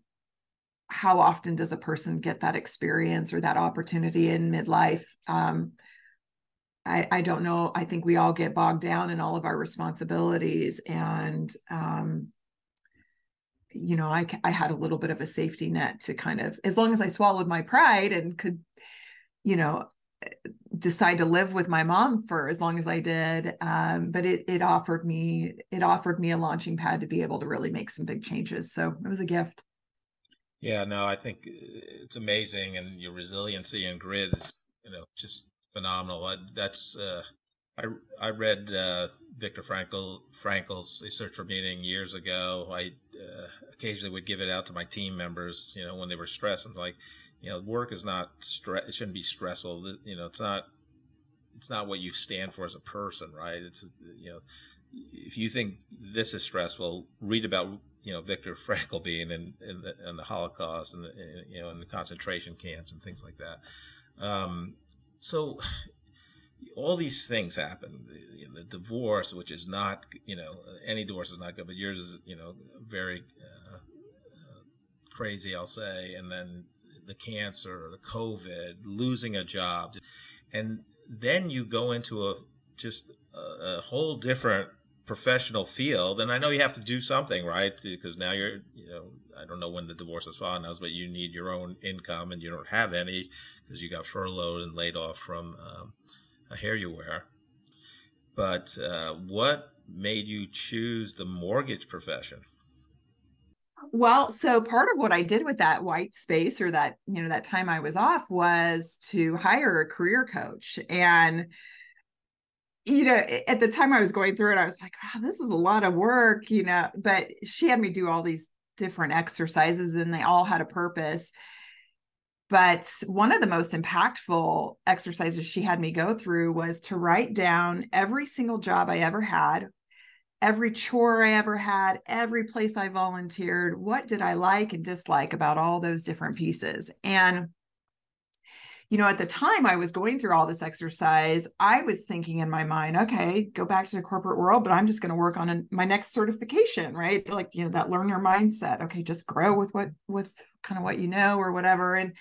how often does a person get that experience or that opportunity in midlife? Um, I, I don't know. I think we all get bogged down in all of our responsibilities. And, um, you know, I, I had a little bit of a safety net to kind of, as long as I swallowed my pride and could, you know, decide to live with my mom for as long as I did. Um, but it it offered me it offered me a launching pad to be able to really make some big changes. So it was a gift. Yeah, no, I think it's amazing, and your resiliency and grit is you know just phenomenal. I, that's uh, I I read uh, Viktor Frankl Frankl's Search for Meaning years ago. I uh, occasionally would give it out to my team members, you know, when they were stressed. I'm like, you know, work is not stress. It shouldn't be stressful. You know, it's not. It's not what you stand for as a person, right? It's you know, if you think this is stressful, read about you know Viktor Frankl being in in the, in the Holocaust and the, you know in the concentration camps and things like that. Um, so all these things happen. The, the, divorce, which is not you know any divorce is not good, but yours is you know very uh, uh, crazy, I'll say, and then the cancer, the COVID, losing a job, and then you go into a just a, a whole different professional field, and I know you have to do something, right? Because now you're, you know, I don't know when the divorce is finalized, but you need your own income, and you don't have any because you got furloughed and laid off from um, a HairUWear. But uh, what made you choose the mortgage profession? Well, so part of what I did with that white space or that, you know, that time I was off was to hire a career coach. And you know, at the time I was going through it, I was like, oh, this is a lot of work, you know, but she had me do all these different exercises and they all had a purpose. But one of the most impactful exercises she had me go through was to write down every single job I ever had, every chore I ever had, every place I volunteered. What did I like and dislike about all those different pieces? And you know, at the time I was going through all this exercise, I was thinking in my mind, okay, go back to the corporate world, but I'm just going to work on a, my next certification, right? Like, you know, that learner mindset. Okay, just grow with what, with kind of what you know or whatever. And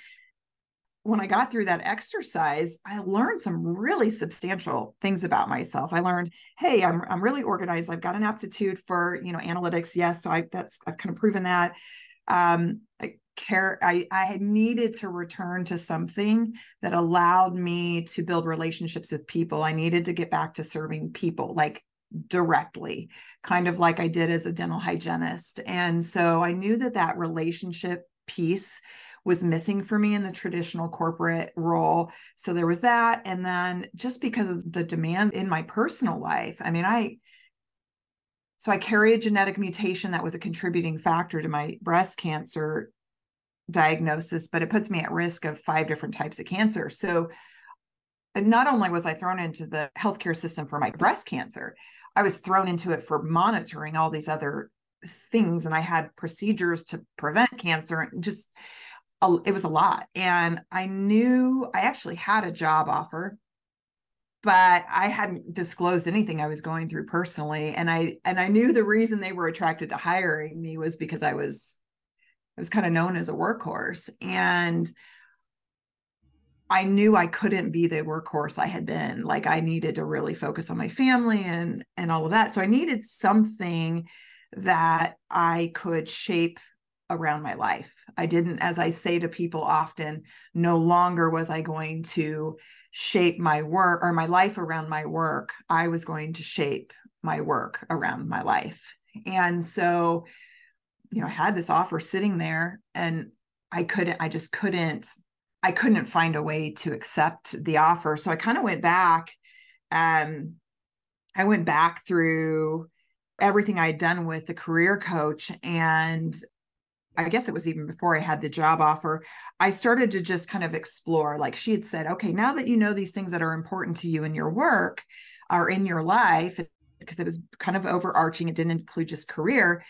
when I got through that exercise, I learned some really substantial things about myself. I learned, hey, I'm I'm really organized. I've got an aptitude for you know analytics. Yes, so I that's I've kind of proven that. Um, I care I, I needed to return to something that allowed me to build relationships with people i needed to get back to serving people like directly kind of like i did as a dental hygienist and so i knew that that relationship piece was missing for me in the traditional corporate role so there was that and then just because of the demand in my personal life i mean i so I carry a genetic mutation that was a contributing factor to my breast cancer diagnosis, but it puts me at risk of five different types of cancer. So not only was I thrown into the healthcare system for my breast cancer, I was thrown into it for monitoring all these other things. And I had procedures to prevent cancer and just it was a lot. And I knew I actually had a job offer but I hadn't disclosed anything I was going through personally. And I and I knew the reason they were attracted to hiring me was because I was I was kind of known as a workhorse. And I knew I couldn't be the workhorse I had been. Like I needed to really focus on my family and and all of that. So I needed something that I could shape around my life. I didn't, as I say to people often, no longer was I going to shape my work or my life around my work. I was going to shape my work around my life. And so you know, I had this offer sitting there and I couldn't, I just couldn't, I couldn't find a way to accept the offer. So I kind of went back. Um, I went back through everything I had done with the career coach and I guess it was even before I had the job offer, I started to just kind of explore. Like she had said, okay, now that you know these things that are important to you in your work or in your life, because it was kind of overarching, it didn't include just career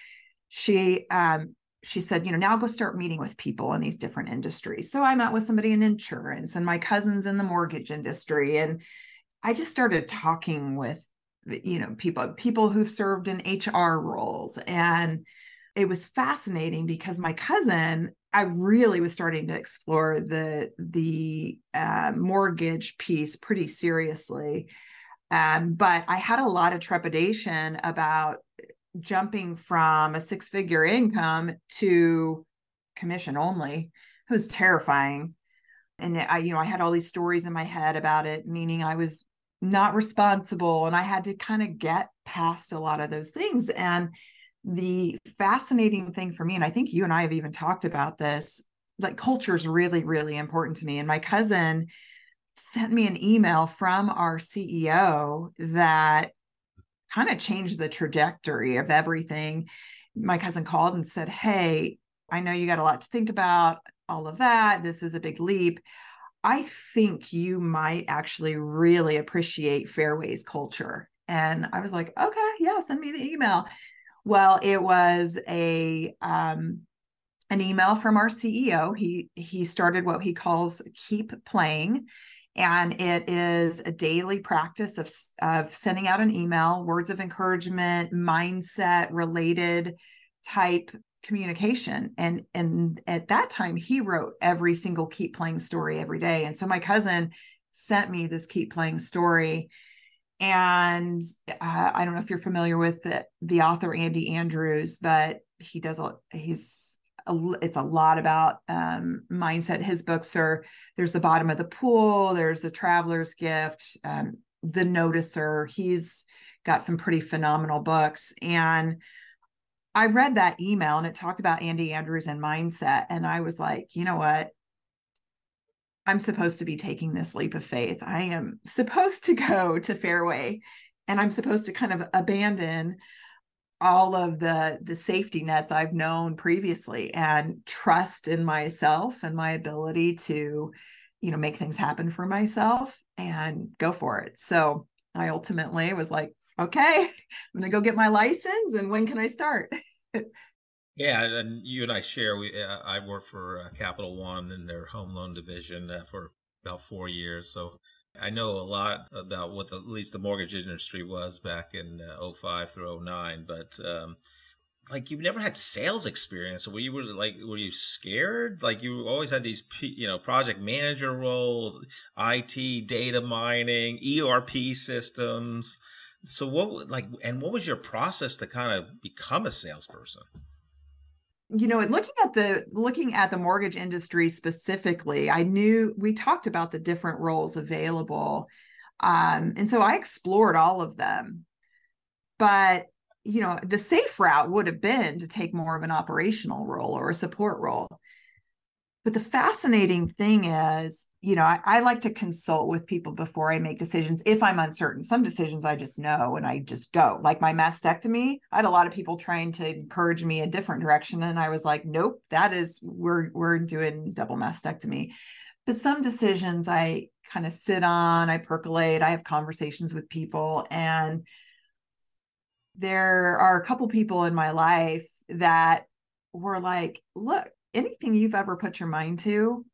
she um, she said, you know, now go start meeting with people in these different industries. So I met with somebody in insurance and my cousins in the mortgage industry. And I just started talking with, you know, people, people who've served in HR roles. And it was fascinating because my cousin, I really was starting to explore the, the uh, mortgage piece pretty seriously. Um, but I had a lot of trepidation about jumping from a six figure income to commission only it was terrifying and i you know i had all these stories in my head about it meaning i was not responsible and i had to kind of get past a lot of those things and the fascinating thing for me and i think you and i have even talked about this like culture is really really important to me and my cousin sent me an email from our ceo that kind of changed the trajectory of everything. My cousin called and said, Hey, I know you got a lot to think about. all of that. This is a big leap. I think you might actually really appreciate Fairway's culture. And I was like, okay, yeah, send me the email. Well, it was a um, an email from our CEO. He he started what he calls Keep Playing, and it is a daily practice of of sending out an email, words of encouragement, mindset related type communication and and at that time he wrote every single keep playing story every day and so my cousin sent me this keep playing story and uh, i don't know if you're familiar with the, the author andy andrews but he does a he's a, it's a lot about um, mindset his books are there's the bottom of the pool there's the traveler's gift um, the noticer he's got some pretty phenomenal books and I read that email and it talked about Andy Andrews and mindset. And I was like, you know what? I'm supposed to be taking this leap of faith. I am supposed to go to Fairway and I'm supposed to kind of abandon all of the the safety nets I've known previously and trust in myself and my ability to you know make things happen for myself and go for it. So I ultimately was like okay, I'm going to go get my license. And when can I start? yeah, and you and I share. We uh, I worked for uh, Capital One in their home loan division uh, for about four years, so I know a lot about what the, at least the mortgage industry was back in uh, 05 through 09. But um, like you've never had sales experience. Were you like were you scared? Like you always had these you know project manager roles, IT, data mining, ERP systems so what like and what was your process to kind of become a salesperson you know looking at the looking at the mortgage industry specifically i knew we talked about the different roles available um, and so i explored all of them. But you know the safe route would have been to take more of an operational role or a support role. But the fascinating thing is, you know, I, I, like to consult with people before I make decisions if I'm uncertain. Some decisions I just know and I just go. Like my mastectomy, I had a lot of people trying to encourage me a different direction. And I was like, nope, that is we're we're doing double mastectomy. But some decisions I kind of sit on, I percolate, I have conversations with people. And there are a couple people in my life that were like, look, anything you've ever put your mind to,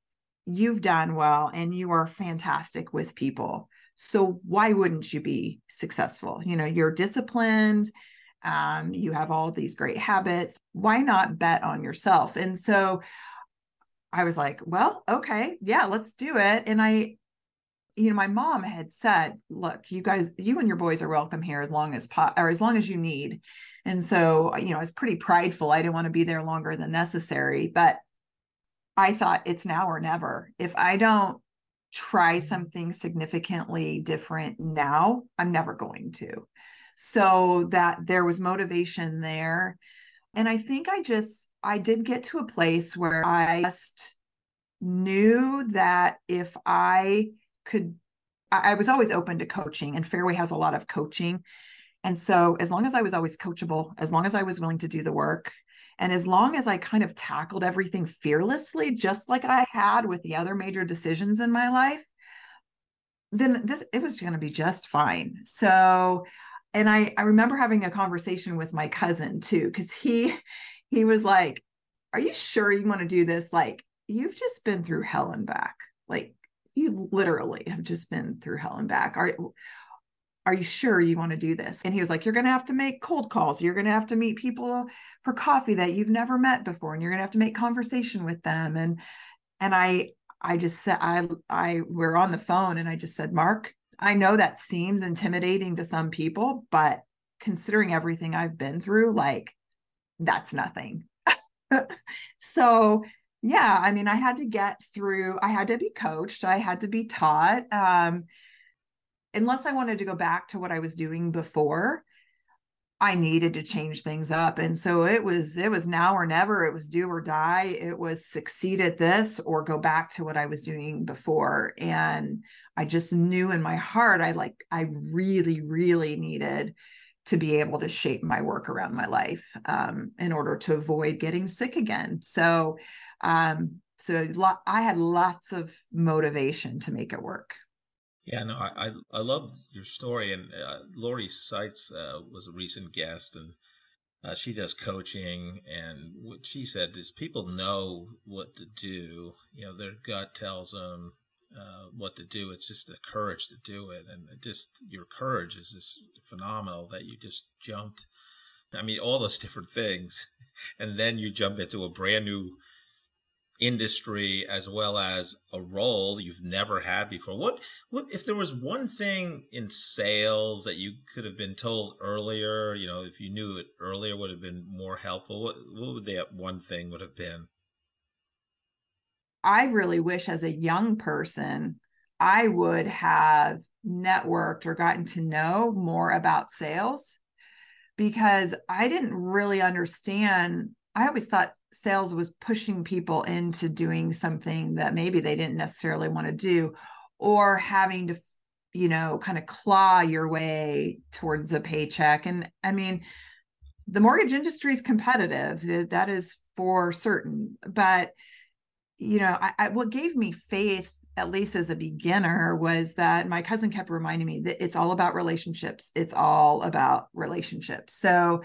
you've done well and you are fantastic with people. So why wouldn't you be successful? You know, you're disciplined, um, you have all these great habits. Why not bet on yourself? And so I was like, well, okay, yeah, let's do it. And I, you know, my mom had said, look, you guys, you and your boys are welcome here as long as po- or as long as you need. And so, you know, I was pretty prideful. I didn't want to be there longer than necessary, but I thought it's now or never. If I don't try something significantly different now, I'm never going to. So that there was motivation there. And I think I just, I did get to a place where I just knew that if I could, I, I was always open to coaching, and Fairway has a lot of coaching. And so, as long as I was always coachable, as long as I was willing to do the work, and as long as I kind of tackled everything fearlessly, just like I had with the other major decisions in my life, then this it was going to be just fine. So, and I I remember having a conversation with my cousin too, because he he was like, "Are you sure you want to do this? Like, you've just been through hell and back. Like, you literally have just been through hell and back. Are are you sure you want to do this? And he was like, You're going to have to make cold calls. You're going to have to meet people for coffee that you've never met before, and you're going to have to make conversation with them. And, and I, I just said, I, I, we're on the phone and I just said, Mark, I know that seems intimidating to some people, but considering everything I've been through, like that's nothing. so yeah, I mean, I had to get through, I had to be coached, I had to be taught. Um, unless I wanted to go back to what I was doing before, I needed to change things up. And so it was it was now or never, it was do or die. It was succeed at this or go back to what I was doing before. And I just knew in my heart I like I really really needed to be able to shape my work around my life um, in order to avoid getting sick again. So um, So I had lots of motivation to make it work. Yeah, no, I I, I love your story, and uh, Lori Seitz uh, was a recent guest, and uh, she does coaching, and what she said is people know what to do. You know, their gut tells them uh, what to do. It's just the courage to do it, and it just your courage is just phenomenal that you just jumped. I mean, all those different things, and then you jump into a brand new industry as well as a role you've never had before. What what if there was one thing in sales that you could have been told earlier, you know, if you knew it earlier would have been more helpful, what what would that one thing would have been? I really wish as a young person I would have networked or gotten to know more about sales because I didn't really understand I always thought sales was pushing people into doing something that maybe they didn't necessarily want to do or having to you know kind of claw your way towards a paycheck. And i mean the mortgage industry is competitive that is for certain. But you know I, I, what gave me faith at least as a beginner was that my cousin kept reminding me that it's all about relationships. It's all about relationships. So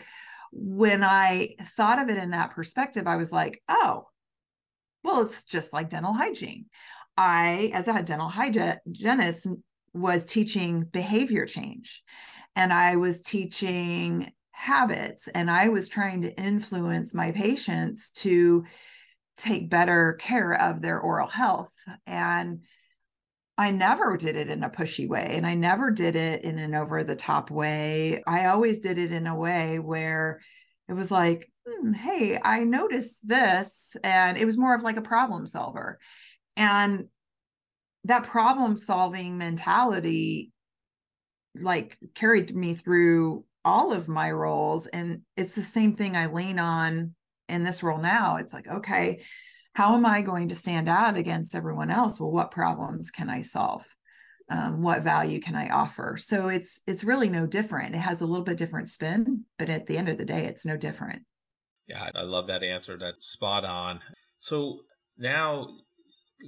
when I thought of it in that perspective, I was like, oh, well, it's just like dental hygiene. I, as a dental hygienist, was teaching behavior change and I was teaching habits and I was trying to influence my patients to take better care of their oral health. And I never did it in a pushy way and I never did it in an over the top way. I always did it in a way where it was like, hmm, hey, I noticed this. And it was more of like a problem solver. And that problem solving mentality like carried me through all of my roles. And it's the same thing I lean on in this role now. It's like, okay, how am I going to stand out against everyone else? Well, what problems can I solve? Um, what value can I offer? So it's it's really no different. It has a little bit different spin, but at the end of the day, it's no different. Yeah, I love that answer. That's spot on. So now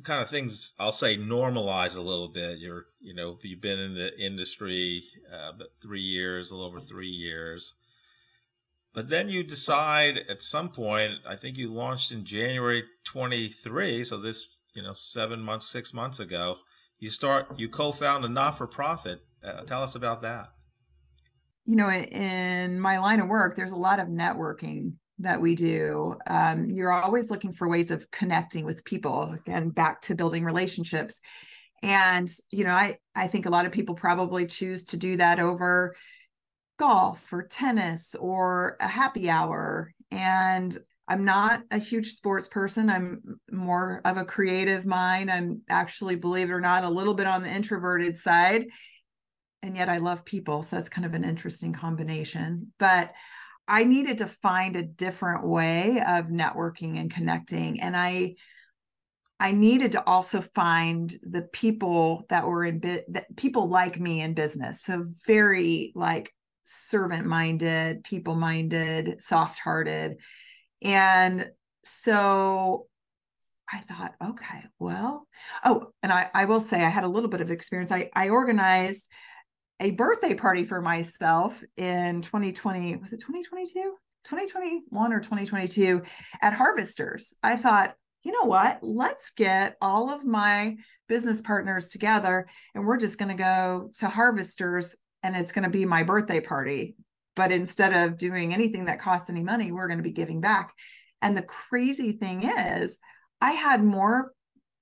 kind of things I'll say normalize a little bit. You're, you know, you've been in the industry uh, three years, a little over three years. But then you decide at some point, I think you launched in January 23. So this, you know, seven months, six months ago, you start, you co-found a not-for-profit. Uh, tell us about that. You know, in my line of work, there's a lot of networking that we do. Um, you're always looking for ways of connecting with people and back to building relationships. And, you know, I, I think a lot of people probably choose to do that over golf or tennis or a happy hour. And I'm not a huge sports person. I'm more of a creative mind. I'm actually, believe it or not, a little bit on the introverted side. And yet I love people. So it's kind of an interesting combination. But I needed to find a different way of networking and connecting. And I, I needed to also find the people that were in bit that people like me in business. So very like servant minded, people minded, soft hearted. And so I thought, okay, well, oh, and I, I will say I had a little bit of experience. I, I organized a birthday party for myself in 2020. Was it 2022? 2021 or 2022 at Harvesters. I thought, you know what? Let's get all of my business partners together and we're just going to go to Harvesters and it's going to be my birthday party. But instead of doing anything that costs any money, we're going to be giving back. And the crazy thing is, I had more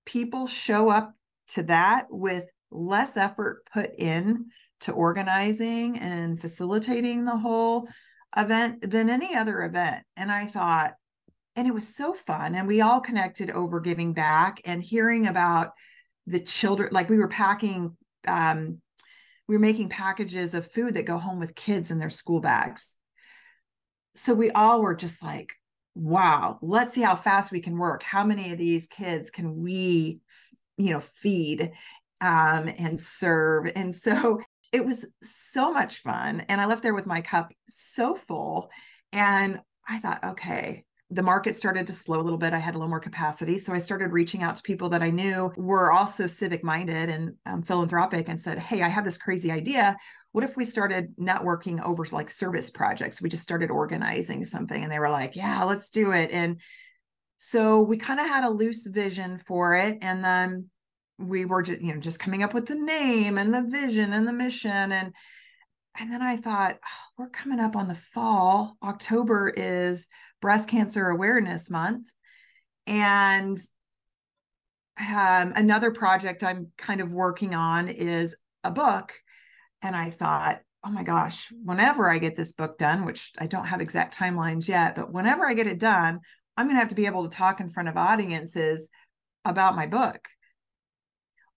people show up to that with less effort put in to organizing and facilitating the whole event than any other event. And I thought, and it was so fun. And we all connected over giving back and hearing about the children. Like we were packing um, we were making packages of food that go home with kids in their school bags. So we all were just like, wow, let's see how fast we can work. How many of these kids can we, you know, feed um, and serve? And so it was so much fun. And I left there with my cup so full. And I thought, okay, the market started to slow a little bit. I had a little more capacity. So I started reaching out to people that I knew were also civic minded and um, philanthropic and said, Hey, I have this crazy idea. What if we started networking over like service projects? We just started organizing something and they were like, Yeah, let's do it. And so we kind of had a loose vision for it. And then we were just, you know, just coming up with the name and the vision and the mission. And and then I thought, oh, we're coming up on the fall. October is Breast Cancer Awareness Month. And um, another project I'm kind of working on is a book. And I thought, oh my gosh, whenever I get this book done, which I don't have exact timelines yet, but whenever I get it done, I'm going to have to be able to talk in front of audiences about my book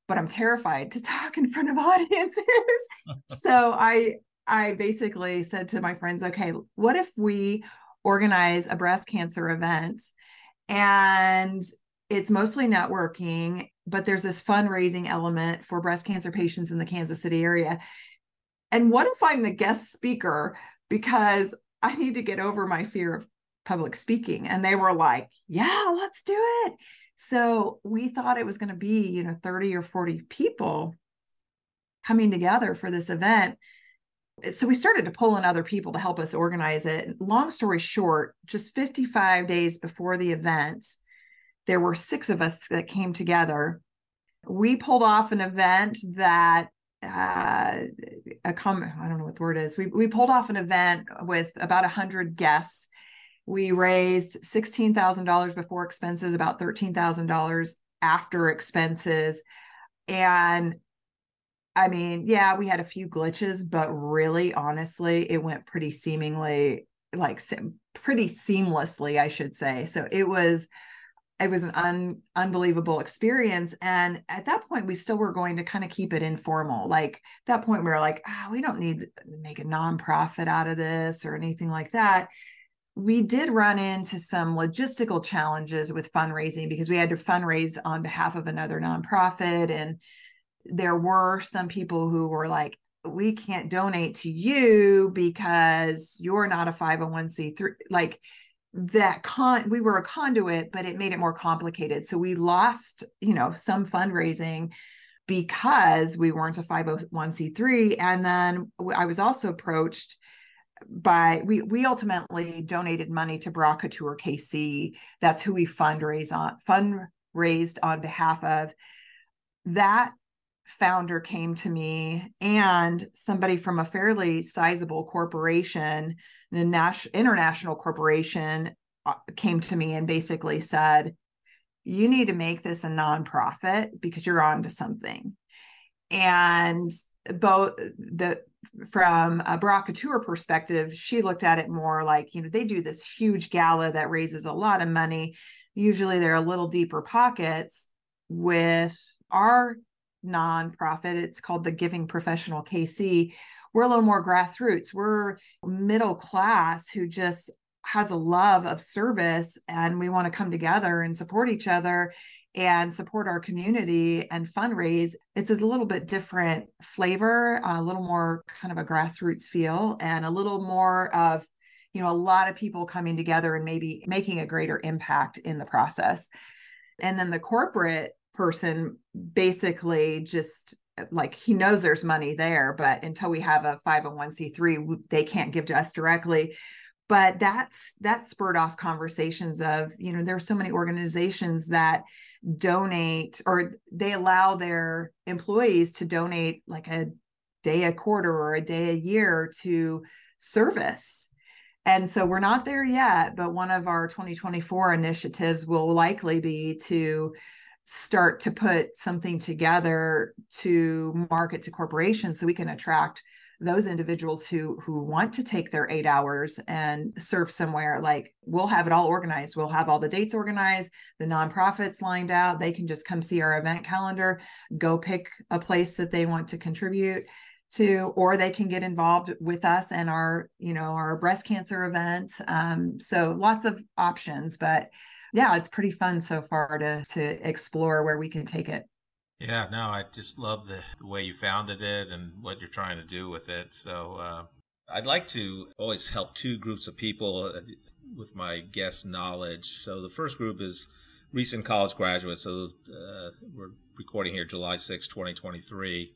but I'm terrified to talk in front of audiences. so I I basically said to my friends, okay, what if we organize a breast cancer event and it's mostly networking, but there's this fundraising element for breast cancer patients in the Kansas City area. And what if I'm the guest speaker because I need to get over my fear of public speaking? And they were like, yeah, let's do it. So we thought it was going to be, you know, 30 or 40 people coming together for this event so we started to pull in other people to help us organize it. Long story short, just 55 days before the event, there were six of us that came together. We pulled off an event that uh, a comment, I don't know what the word is. We, we pulled off an event with about 100 guests. We raised $16,000 before expenses, about $13,000 after expenses. And I mean, yeah, we had a few glitches, but really, honestly, it went pretty seemingly like pretty seamlessly, I should say. So it was it was an un, unbelievable experience and at that point we still were going to kind of keep it informal like that point we were like oh, we don't need to make a nonprofit out of this or anything like that we did run into some logistical challenges with fundraising because we had to fundraise on behalf of another nonprofit and there were some people who were like, we can't donate to you because you're not a 501c3 like that con we were a conduit but it made it more complicated. So we lost you know some fundraising because we weren't a 501c3 and then i was also approached by we we ultimately donated money to Bra Couture KC that's who we fundraise on fundraised on behalf of. That founder came to me and somebody from a fairly sizable corporation, a national international corporation, uh, came to me and basically said, "You need to make this a nonprofit because you're on to something." And both the from a Bra Couture perspective, she looked at it more like, you know, they do this huge gala that raises a lot of money. Usually they're a little deeper pockets with our nonprofit. It's called the Giving Professional KC. We're a little more grassroots. We're middle class who just has a love of service and we want to come together and support each other and support our community and fundraise. It's a little bit different flavor, a little more kind of a grassroots feel and a little more of you know a lot of people coming together and maybe making a greater impact in the process. And then the corporate person basically just eh, like he knows there's money there but until we have a 501c3 they can't give to us directly. But that's that spurred off conversations of you know there are so many organizations that donate or they allow their employees to donate like a day a quarter or a day a year to service. And so we're not there yet but one of our 2024 initiatives will likely be to start to put something together to market to corporations so we can attract those individuals who who want to take their eight hours and serve somewhere. Like we'll have it all organized. We'll have all the dates organized the nonprofits lined out. They can just come see our event calendar go pick a place that they want to contribute to or they can get involved with us and our you know our breast cancer event. Um, so lots of options but yeah, it's pretty fun so far to to explore where we can take it. Yeah, no, I just love the, the way you founded it and what you're trying to do with it. So uh, I'd like to always help two groups of people. with my guest knowledge. So the first group is recent college graduates. So uh, we're recording here July 6, 2023.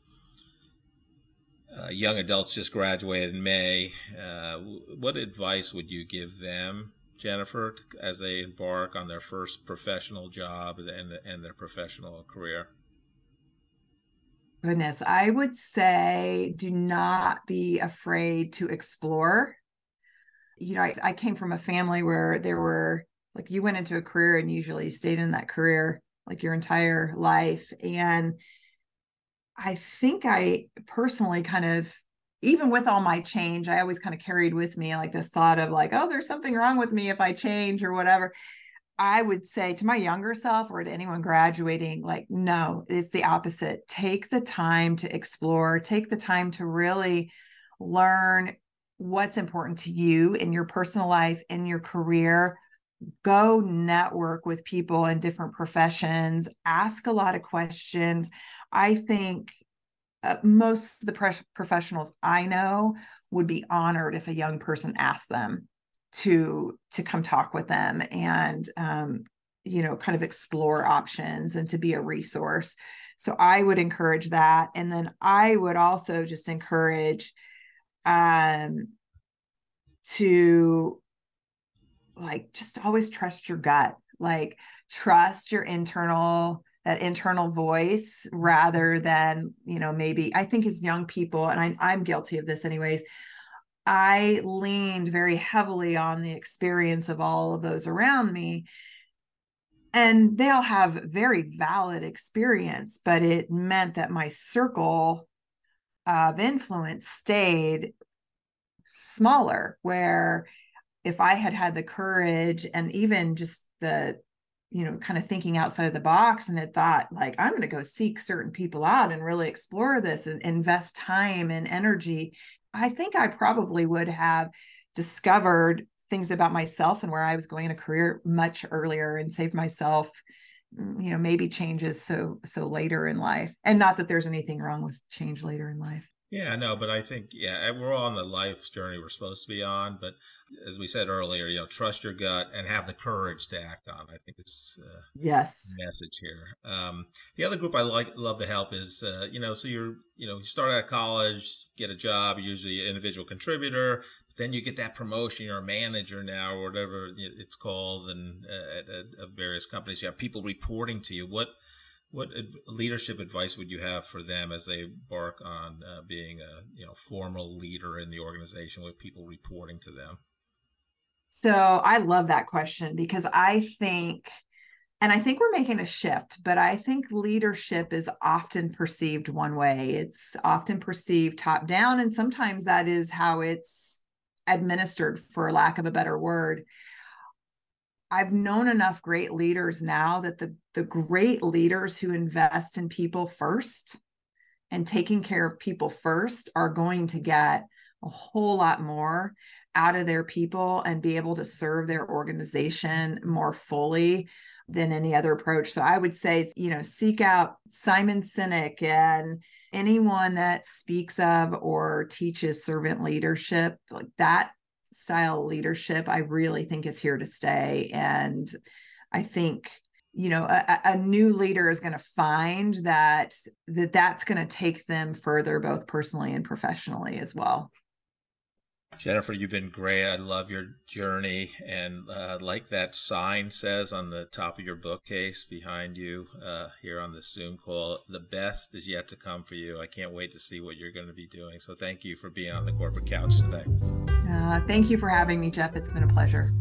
Uh, young adults just graduated in May. Uh, what advice would you give them, Jennifer, as they embark on their first professional job and, and their professional career? Goodness, I would say do not be afraid to explore. You know, I, I came from a family where there were like you went into a career and usually stayed in that career like your entire life. And I think I personally kind of, even with all my change, I always kind of carried with me like this thought of like, oh, there's something wrong with me if I change or whatever. I would say to my younger self or to anyone graduating, like, no, it's the opposite. Take the time to explore, take the time to really learn what's important to you in your personal life, in your career. Go network with people in different professions, ask a lot of questions. I think uh, most of the professionals I know would be honored if a young person asked them to to come talk with them and um, you know kind of explore options and to be a resource. So i would encourage that. And then i would also just encourage um to like just always trust your gut. Like trust your internal that internal voice mm-hmm. rather than you know maybe i think as young people and I, i'm guilty of this anyways I leaned very heavily on the experience of all of those around me. And they all have very valid experience, but it meant that my circle of influence stayed smaller. Where if I had had the courage and even just the, you know, kind of thinking outside of the box and had thought, like, I'm going to go seek certain people out and really explore this and invest time and energy I think I probably would have discovered things about myself and where I was going in a career much earlier and saved myself mm, you know maybe changes so so later in life. And not that there's anything wrong with change later in life yeah no but i think yeah we're all on the life journey we're supposed to be on but as we said earlier, you know, trust your gut and have the courage to act on. I think is uh, yes message here. Um, the other group I like love to help is uh, you know, so you're you know, you start out of college, get a job, usually an individual contributor, then you get that promotion, you're a manager now or whatever it's called, and uh, at, at, at various companies, you have people reporting to you. What what leadership advice would you have for them as they embark on uh, being a you know formal leader in the organization with people reporting to them? So I love that question because I think, and I think we're making a shift, but I think leadership is often perceived one way. It's often perceived top down, and sometimes that is how it's administered, for lack of a better word. I've known enough great leaders now that the, the great leaders who invest in people first and taking care of people first are going to get a whole lot more out of their people and be able to serve their organization more fully than any other approach. So I would say, you know, seek out Simon Sinek and anyone that speaks of or teaches servant leadership, like that style leadership, I really think is here to stay. And I think you know a, a new leader is going to find that that that's going to take them further both personally and professionally as well Jennifer, you've been great. I love your journey. And uh, like that sign says on the top of your bookcase behind you uh, here on the Zoom call, the best is yet to come for you. I can't wait to see what you're going to be doing. So thank you for being on the corporate couch today. Uh, thank you for having me, Jeff. It's been a pleasure.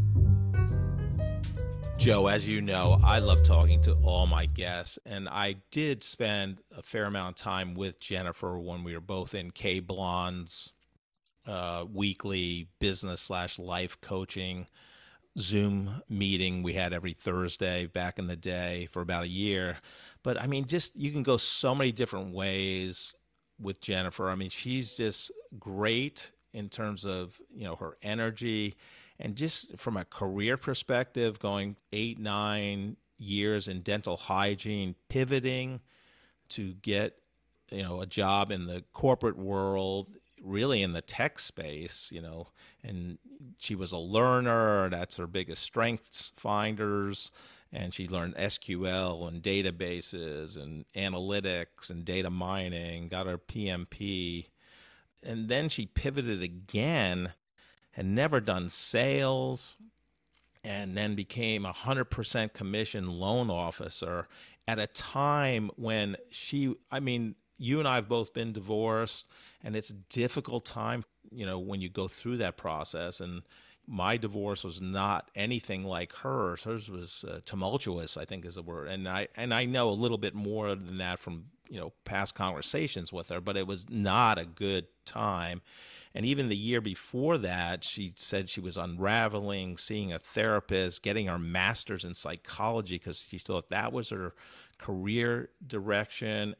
Joe, as you know, I love talking to all my guests, and I did spend a fair amount of time with Jennifer when we were both in K Blonde's uh, weekly business slash life coaching Zoom meeting we had every Thursday back in the day for about a year. But I mean, just you can go so many different ways with Jennifer. I mean, she's just great in terms of you know her energy and just from a career perspective, going eight nine years in dental hygiene, pivoting to get you know a job in the corporate world really in the tech space, you know, and she was a learner. That's her biggest strengths finders. And she learned SQL and databases and analytics and data mining, got her PMP. And then she pivoted again, had never done sales, and then became a 100% commission loan officer at a time when she, I mean, you and I have both been divorced, and it's a difficult time, you know, when you go through that process. And my divorce was not anything like hers. Hers was uh, tumultuous, I think is the word. And I and I know a little bit more than that from you know past conversations with her, but it was not a good time. And even the year before that, she said she was unraveling, seeing a therapist, getting her master's in psychology because she thought that was her career direction.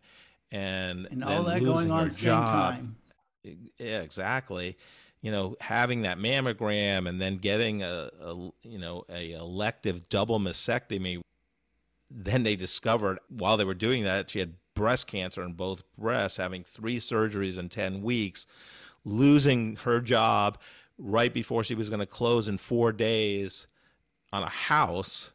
And, and all that going on at the same time. Yeah, exactly. You know, having that mammogram and then getting a, a you know a elective double mastectomy. Then they discovered while they were doing that she had breast cancer in both breasts, having three surgeries in ten weeks losing her job right before she was going to close in four days on a house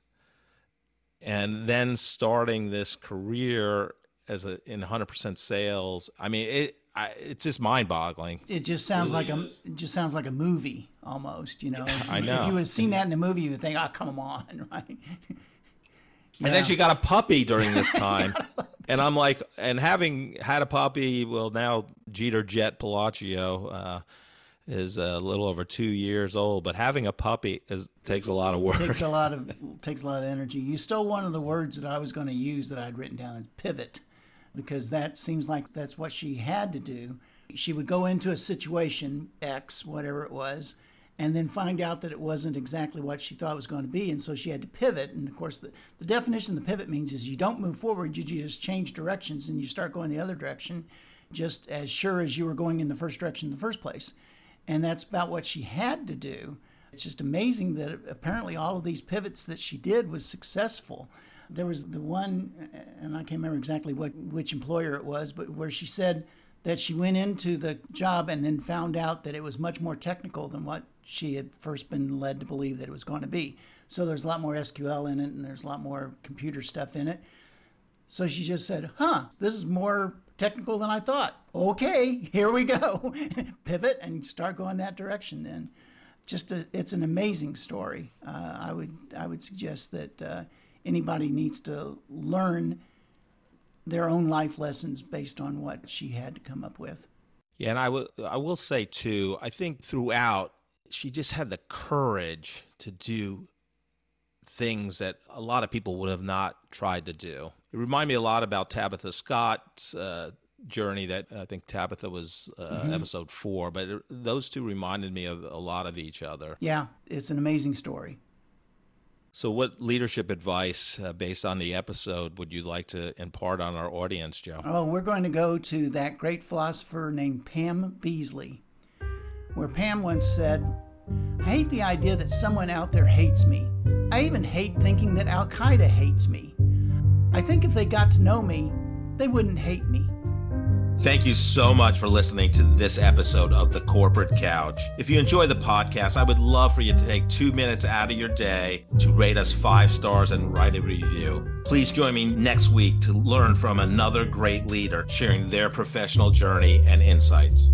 and then starting this career as a in 100% sales i mean it I, it's just mind-boggling. It just sounds it really like a it just sounds like a movie almost. You know, if, I know. If you would have seen that in a movie, you would think, "Oh, come on!" Right? Yeah. And then she got a puppy during this time. and I'm like, and having had a puppy, well, now Jeter Jet Palacio uh, is a little over two years old, but having a puppy is takes a lot of work. Takes a lot of takes a lot of energy. You stole one of the words that I was going to use that I'd written down, is pivot, because that seems like that's what she had to do. She would go into a situation X, whatever it was, and then find out that it wasn't exactly what she thought it was going to be. And so she had to pivot. And of course, the, the definition of the pivot means is you don't move forward, you just change directions and you start going the other direction, just as sure as you were going in the first direction in the first place. And that's about what she had to do. It's just amazing that apparently all of these pivots that she did was successful. There was the one, and I can't remember exactly what which employer it was, but where she said that she went into the job and then found out that it was much more technical than what she had first been led to believe that it was going to be. So there's a lot more SQL in it and there's a lot more computer stuff in it. So she just said, huh, this is more technical than I thought. Okay, here we go. Pivot and start going that direction then. Just a, it's an amazing story. Uh, I would I would suggest that uh, anybody needs to learn their own life lessons based on what she had to come up with. Yeah, and I will I will say too, I think throughout she just had the courage to do things that a lot of people would have not tried to do. It reminded me a lot about Tabitha Scott's uh, journey that I think Tabitha was uh, mm-hmm. episode four, but it, those two reminded me of a lot of each other. Yeah, it's an amazing story. So, what leadership advice, uh, based on the episode, would you like to impart on our audience, Joe? Oh, we're going to go to that great philosopher named Pam Beesly, where Pam once said, I hate the idea that someone out there hates me. I even hate thinking that Al Qaeda hates me. I think if they got to know me, they wouldn't hate me. Thank you so much for listening to this episode of The Corporate Couch. If you enjoy the podcast, I would love for you to take two minutes out of your day to rate us five stars and write a review. Please join me next week to learn from another great leader sharing their professional journey and insights.